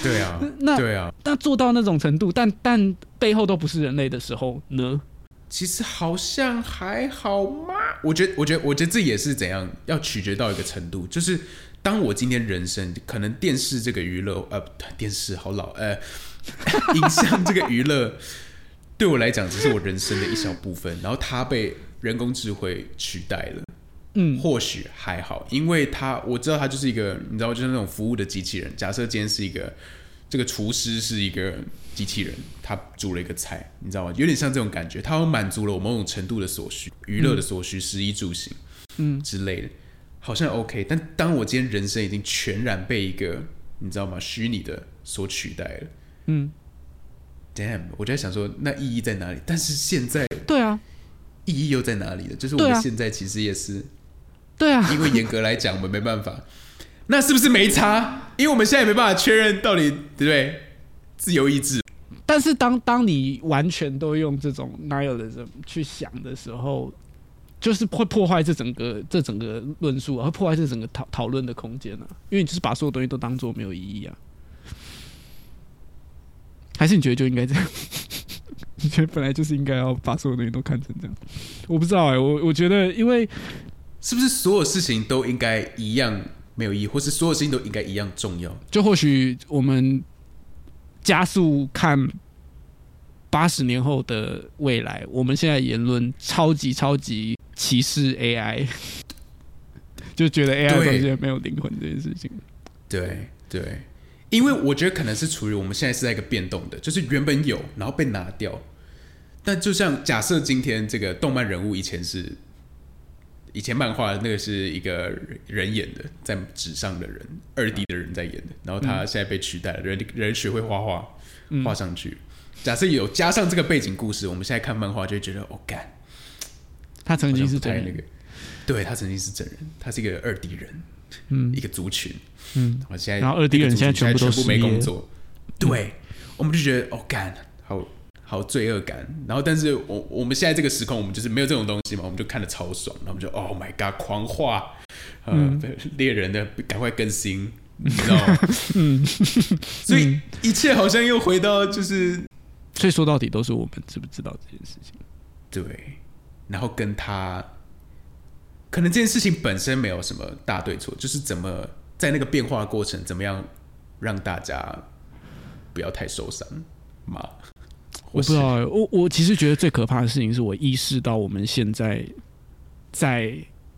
Speaker 1: 对啊，<laughs>
Speaker 2: 那
Speaker 1: 对啊，
Speaker 2: 那做到那种程度，但但背后都不是人类的时候呢？
Speaker 1: 其实好像还好吗？我觉得，我觉得，我觉得这也是怎样，要取决到一个程度，就是当我今天人生可能电视这个娱乐，呃，电视好老，呃，<laughs> 影像这个娱乐，对对我来讲只是我人生的一小部分，然后它被人工智慧取代了。
Speaker 2: 嗯，
Speaker 1: 或许还好，因为它我知道它就是一个，你知道，就是那种服务的机器人。假设今天是一个这个厨师是一个机器人，他煮了一个菜，你知道吗？有点像这种感觉，他满足了我某种程度的所需，娱乐的所需，食衣住行，
Speaker 2: 嗯
Speaker 1: 之类的，好像 OK。但当我今天人生已经全然被一个你知道吗虚拟的所取代了
Speaker 2: 嗯
Speaker 1: ，，Damn！我就在想说，那意义在哪里？但是现在
Speaker 2: 对啊，
Speaker 1: 意义又在哪里呢？就是我们现在其实也是。
Speaker 2: 对啊，
Speaker 1: 因为严格来讲，我们没办法。那是不是没差？因为我们现在也没办法确认到底对不对？自由意志，
Speaker 2: 但是当当你完全都用这种 nihilism 去想的时候，就是会破坏这整个这整个论述啊，会破坏这整个讨讨论的空间啊，因为你就是把所有东西都当做没有意义啊。还是你觉得就应该这样？<laughs> 你觉得本来就是应该要把所有东西都看成这样？我不知道哎、我我觉得因为
Speaker 1: 是不是所有事情都应该一样没有意义，或是所有事情都应该一样重要？
Speaker 2: 就或许我们加速看八十年后的未来，我们现在言论超级超级歧视 AI，<laughs> 就觉得 AI
Speaker 1: 对
Speaker 2: 东西没有灵魂这件事情。
Speaker 1: 对对，因为我觉得可能是处于我们现在是在一个变动的，就是原本有，然后被拿掉。但就像假设今天这个动漫人物以前是，以前漫画那个是一个人演的，在纸上的人，二 D 的人在演的，然后他现在被取代了，人人学会画画，画上去。假设有加上这个背景故事，我们现在看漫画就会觉得，哦，干，
Speaker 2: 他曾经是真人，
Speaker 1: 那个，对他曾经是真人，他是一个二 D 人，
Speaker 2: 嗯。
Speaker 1: 一个族群，
Speaker 2: 嗯，
Speaker 1: 我现在
Speaker 2: 然后二 D 人现在全部都
Speaker 1: 全部没工作，对，我们就觉得哦干，好好罪恶感。然后，但是我我们现在这个时空，我们就是没有这种东西嘛，我们就看的超爽，然后我们就 Oh my God，狂化，呃，
Speaker 2: 嗯。
Speaker 1: 猎人的赶快更新，你知道吗？<laughs> 嗯，所以一切好像又回到就是
Speaker 2: 所以说到底都是我们知不知道这件事情。
Speaker 1: 对，然后跟他，可能这件事情本身没有什么大对错，就是怎么在那个变化的过程，怎么样让大家不要太受伤嘛？
Speaker 2: 我不知道欸，我我其实觉得最可怕的事情是我意识到我们现在在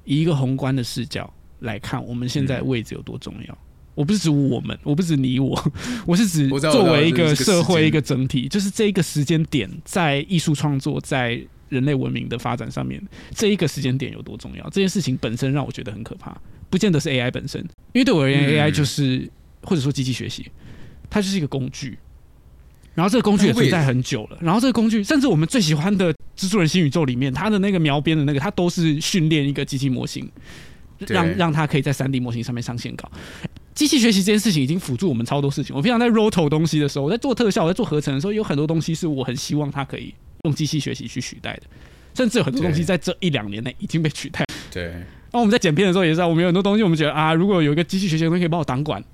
Speaker 2: 以一个宏观的视角来看，我们现在位置有多重要。我不是指我们，我不是指你我，我是指作为一个社会一个整体，就是这一个时间点在艺术创作在人类文明的发展上面，这一个时间点有多重要？这件事情本身让我觉得很可怕，不见得是 AI 本身，因为对我而言、
Speaker 1: 嗯
Speaker 2: a i 就是或者说机器学习，它就是一个工具。然后这个工具也存在很久了，然后这个工具，甚至我们最喜欢的《蜘蛛人新宇宙》里面，它的那个描边的那个，它都是训练一个机器模型，让让它可以在三 D 模型上面上线稿。机器学习这件事情已经辅助我们超多事情。我平常在 roto 东西的时候，我在做特效、我在做合成的时候，有很多东西是我很希望它可以用机器学习去取代的，甚至有很多东西在这一两年内已经被取代。
Speaker 1: 对，
Speaker 2: 然后我们在剪片的时候也是啊，我们有很多东西，我们觉得啊，如果有一个机器学习的东西可以帮我挡管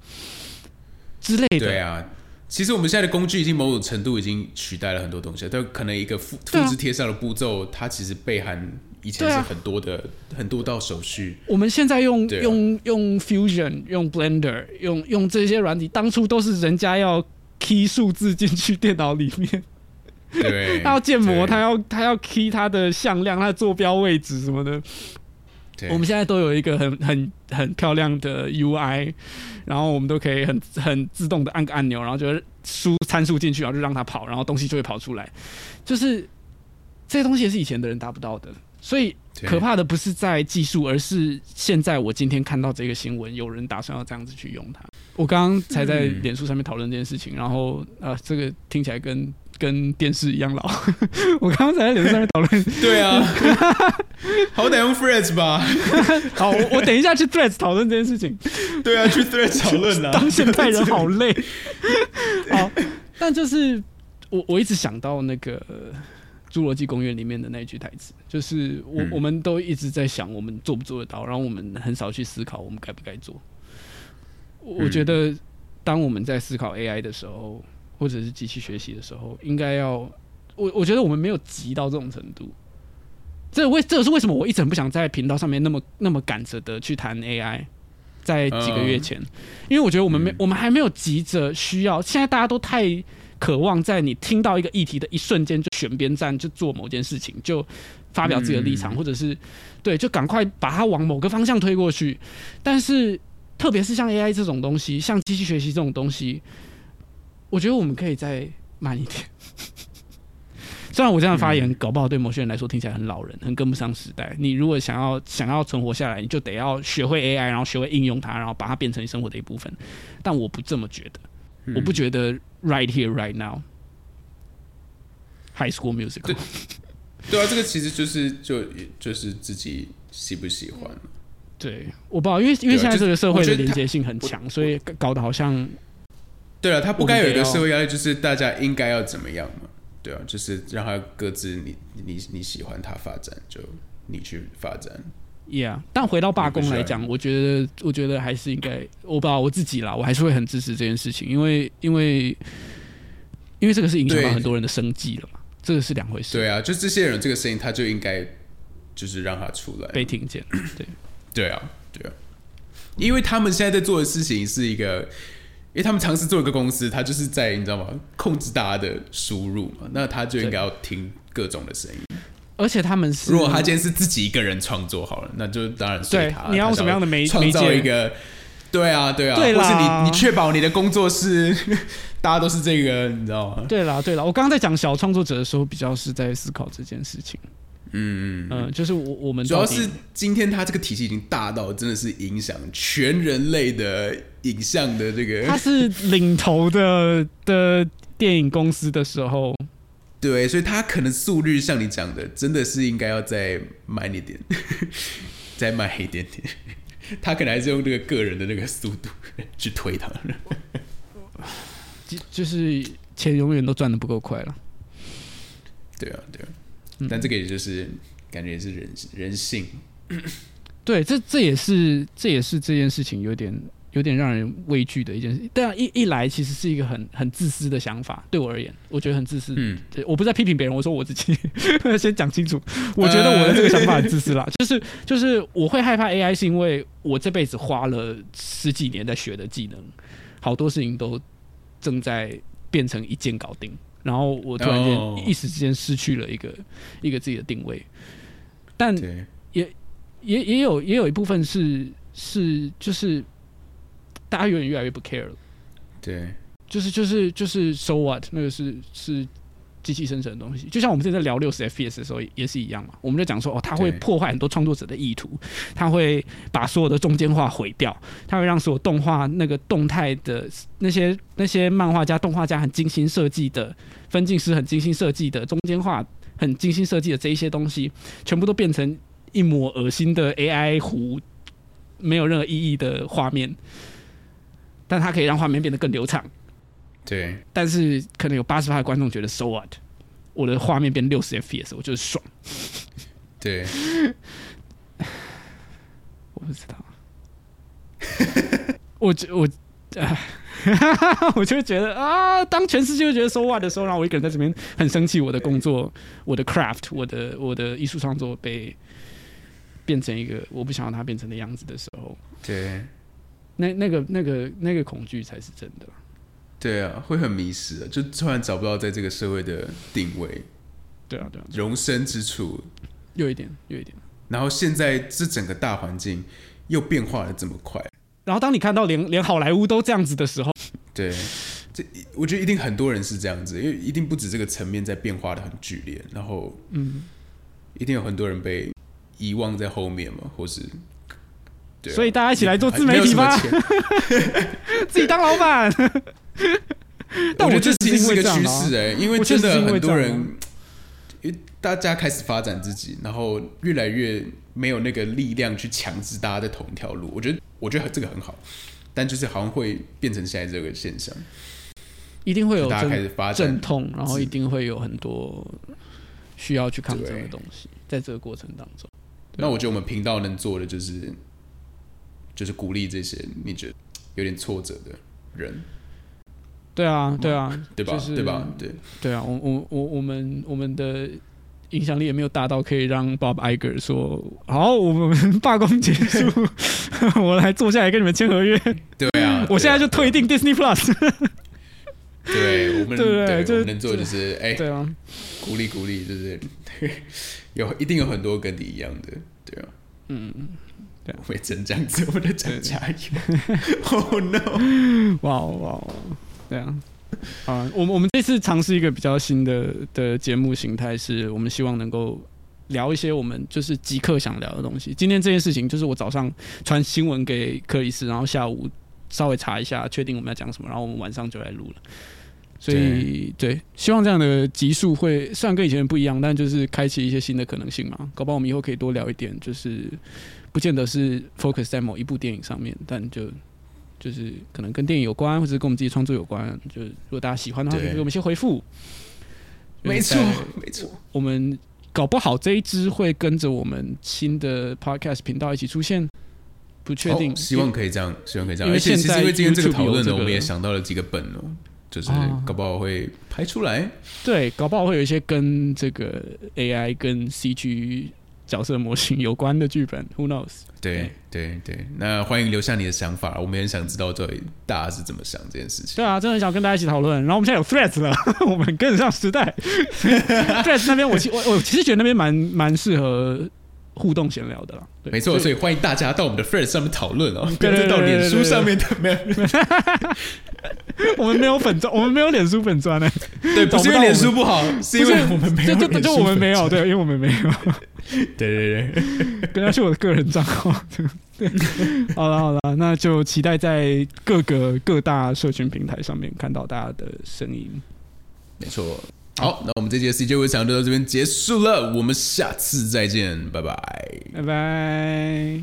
Speaker 2: 之类的，
Speaker 1: 对啊。其实我们现在的工具已经某种程度已经取代了很多东西，但可能一个复复制贴上的步骤，它其实背含以前是很多的、很多道手续。
Speaker 2: 我们现在用、
Speaker 1: 啊
Speaker 2: 用用 Fusion、用 Blender、用用这些软体，当初都是人家要 key 数字进去电脑里面，
Speaker 1: 对，
Speaker 2: 他 <laughs> 要建模，他要他要 key 他的向量、他的坐标位置什么的。
Speaker 1: 对
Speaker 2: 我们现在都有一个很很很漂亮的 UI，然后我们都可以很很自动的按个按钮，然后就输参数进去，然后就让它跑，然后东西就会跑出来。就是这些东西也是以前的人达不到的，所以可怕的不是在技术，而是现在我今天看到这个新闻，有人打算要这样子去用它。我刚刚才在
Speaker 1: 嗯
Speaker 2: 脸书上面讨论这件事情，然后呃，这个听起来跟跟电视一样老。<laughs> 我刚刚才在脸书上面讨论，
Speaker 1: 对啊，好歹用 Threads 吧？<laughs>
Speaker 2: 好，我我等一下去 Threads 讨论这件事情。
Speaker 1: 对啊，去 Threads 讨论啊。<laughs>
Speaker 2: 当现代人好累。好，但就是我我一直想到那个《侏罗纪公园》里面的那一句台词，就是我、
Speaker 1: 嗯。
Speaker 2: 我们都一直在想我们做不做得到，然后我们很少去思考我们该不该做。我我觉得当我们在思考 AI 的时候，或者是机器学习的时候，应该要我我觉得我们没有急到这种程度。这为这是为什么我一直很不想在频道上面那么那么赶着的去谈 AI，在几个月前，因为我觉得我们没、
Speaker 1: 嗯。
Speaker 2: 我们还没有急着需要，现在大家都太渴望在你听到一个议题的一瞬间就选边站，就做某件事情，就发表自己的立场，
Speaker 1: 嗯
Speaker 2: 或者是对，就赶快把它往某个方向推过去。但是，特别是像 AI 这种东西，像机器学习这种东西，我觉得我们可以再慢一点。<laughs> 虽然我这样发言，搞不好对某些人来说听起来很老人，很跟不上时代。你如果想要想要存活下来，你就得要学会 AI，然后学会应用它，然后把它变成你生活的一部分。但我不这么觉得，
Speaker 1: 嗯
Speaker 2: 我不觉得 right here right now。High School Musical，
Speaker 1: 对啊，这个其实就是就就是自己喜不喜欢。
Speaker 2: 对，我不知道，因为因为现在这个社会的连接性很强，所以搞得好像
Speaker 1: 对了，他不该有一个社会压力，就是大家应该要怎么样嘛？对啊，就是让他各自你你你喜欢他发展，就你去发展。
Speaker 2: Yeah，但回到罢工来讲，我觉得，我觉得还是应该，我不知道我自己啦，我还是会很支持这件事情，因为，因为，因为这个是影响到很多人的生计了嘛，这个是两回事，
Speaker 1: 对啊，就这些人这个声音，他就应该就是让他出来。
Speaker 2: 被听见，对，<clears throat>
Speaker 1: 对啊，对啊，因为他们现在在做的事情是一个，因为他们尝试做一个公司，他就是在你知道吗？控制大家的输入嘛，那他就应该要听各种的声音。
Speaker 2: 而且他们是，
Speaker 1: 如果他今天是自己一个人创作好了，那就当然随他。
Speaker 2: 对你要用什么样的媒
Speaker 1: 创造一个？对啊，对啊，
Speaker 2: 对啦
Speaker 1: 或是你你确保你的工作室 <laughs> 大家都是这个，你知道吗？
Speaker 2: 对啦，对啦，我刚刚在讲小创作者的时候，比较是在思考这件事情，
Speaker 1: 嗯嗯，
Speaker 2: 嗯、就是我我们
Speaker 1: 主要是今天他这个体系已经大到真的是影响全人类的影像的这个
Speaker 2: 他是领头的的电影公司的时候，
Speaker 1: 对，所以他可能速率像你讲的，真的是应该要再慢一点，<laughs> 再慢一点点。他可能还是用这个个人的那个速度 <laughs> 去推他。<laughs>
Speaker 2: 就就是钱永远都赚的不够快了。
Speaker 1: 对啊，对啊。
Speaker 2: 嗯
Speaker 1: 但这个也就是感觉也是人人性。
Speaker 2: 对，这这也是这也是这件事情有点有点让人畏惧的一件事。但啊一一来，其实是一个很很自私的想法，对我而言，我觉得很自私。
Speaker 1: 嗯，
Speaker 2: 对我不是在批评别人，我说我自己 <laughs> 先讲清楚。我觉得我的这个想法很自私啦，<laughs> 就是就是我会害怕 AI，是因为我这辈子花了十几年在学的技能，好多事情都正在变成一键搞定，然后我突然
Speaker 1: 哦
Speaker 2: 间一时之间失去了一个一个自己的定位。但
Speaker 1: 也，
Speaker 2: 也也有也有一部分是是就是大家有点越来越不 care 了，
Speaker 1: 对，
Speaker 2: 就是就是就是 so what 那个是是机器生成的东西，就像我们之前在聊六十 FPS 的时候也也是一样嘛，我们就讲说哦，它会破坏很多创作者的意图，它会把所有的中间化毁掉，它会让所有动画那个动态的那些那些漫画家、动画家很精心设计的分镜师很精心设计的中间化很精心设计的这一些东西，全部都变成一抹恶心的 AI 糊，没有任何意义的画面，但它可以让画面变得更流畅。
Speaker 1: 对，
Speaker 2: 但是可能有八十趴的观众觉得 so what，我的画面变六十 FPS，我就是爽。
Speaker 1: 对，<laughs>
Speaker 2: 我不知道，<laughs> 我觉我。啊 <laughs> 我就会觉得啊，当全世界都觉得 so what 的时候，然后我一个人在这边很生气，我的工作、我的 craft、我的我的艺术创作被变成一个我不想让它变成的样子的时候，
Speaker 1: 对，
Speaker 2: 那那个那个那个恐惧才是真的。
Speaker 1: 对啊，会很迷失的，就突然找不到在这个社会的定位、
Speaker 2: 对啊，对啊，
Speaker 1: 容身之处。
Speaker 2: 有一点，有一点。
Speaker 1: 然后现在这整个大环境又变化的这么快，
Speaker 2: 然后当你看到连连好莱坞都这样子的时候，
Speaker 1: 对，这我觉得一定很多人是这样子，因为一定不止这个层面在变化的很剧烈，然后
Speaker 2: 嗯，
Speaker 1: 一定有很多人被遗忘在后面嘛，或是对啊、
Speaker 2: 所以大家一起来做自媒体吧。
Speaker 1: 没有什么钱。<laughs>
Speaker 2: 自己当老板。<laughs> 但
Speaker 1: 我觉得
Speaker 2: 觉得
Speaker 1: 这其实是一个趋势哎，因为真的很多人因为大家开始发展自己，然后越来越没有那个力量去强制大家在同一条路。我觉得，我觉得这个很好，但就是好像会变成现在这个现象，
Speaker 2: 一定会有
Speaker 1: 大家开始发展。
Speaker 2: 阵痛，然后一定会有很多需要去抗争的东西，在这个过程当中。
Speaker 1: 那我觉得我们频道能做的就是，就是鼓励这些你觉得有点挫折的人，
Speaker 2: 对啊，对啊，
Speaker 1: 对吧？
Speaker 2: 就是
Speaker 1: 对吧？对，
Speaker 2: 对啊，我我我我们我们的影响力也没有大到可以让 Bob Iger 说好，我们 <laughs> 罢工结束，<laughs> 我来坐下来跟你们签合约，<laughs>
Speaker 1: 对啊，
Speaker 2: 我现在就退订 Disney Plus。
Speaker 1: 对我们对
Speaker 2: 对就
Speaker 1: 我们能做就是哎，
Speaker 2: 对啊，
Speaker 1: 鼓励鼓励，就是对？有一定有很多跟你一样的，对啊，
Speaker 2: 嗯，对啊
Speaker 1: 我也真这样子，我们在讲加油。<laughs> Oh no！
Speaker 2: 哇哦哇哦，对啊。啊，我们我们这次尝试一个比较新的的节目形态，是我们希望能够聊一些我们就是即刻想聊的东西。今天这件事情就是我早上传新闻给克里斯，然后下午稍微查一下，确定我们要讲什么，然后我们晚上就来录了。所以对，希望这样的集数会虽然跟以前不一样，但就是开启一些新的可能性嘛。搞不好我们以后可以多聊一点，就是不见得是 focus 在某一部电影上面，但就就是可能跟电影有关，或者跟我们自己创作有关。就如果大家喜欢的话，可以给我们一些回复。
Speaker 1: 没错没错，
Speaker 2: 我们搞不好这一支会跟着我们新的 podcast 频道一起出现，不确定。
Speaker 1: 哦希望可以这样，希望可以这样。
Speaker 2: 因为
Speaker 1: 而且其
Speaker 2: 现在
Speaker 1: 实因为今天这个讨论呢，我们也想到了几个本哦，就是
Speaker 2: 哦
Speaker 1: 搞不好会拍出来。
Speaker 2: 对，搞不好会有一些跟这个 AI 跟 CG 角色模型有关的剧本，Who knows？
Speaker 1: 对对对，那欢迎留下你的想法，我们也很想知道到底大家是怎么想这件事情。
Speaker 2: 对啊，真的很想跟大家一起讨论。然后我们现在有 Threads 了，<laughs> 我们跟得上时代。<laughs> Threads 那边我其我我其实觉得那边蛮蛮适合互动闲聊的啦。对
Speaker 1: 没错，所
Speaker 2: 以
Speaker 1: 以欢迎大家到我们的 Friends 上面讨论哦，不要再到脸书上面的 <laughs> 没有，
Speaker 2: 我们没有粉专，<laughs> 我们没有脸书粉专呢、
Speaker 1: 对，不是因为脸书不好，是因为我们没有
Speaker 2: 就就就我们没有，对，因为我们没有。
Speaker 1: 对 <laughs> 对对，
Speaker 2: 跟他是我的个人账号。对，好了好了，那就期待在各个各大社群平台上面看到大家的声音。
Speaker 1: 没错。好，那我们这节 CJ 会场就到这边结束了，我们下次再见，拜拜。
Speaker 2: 拜拜。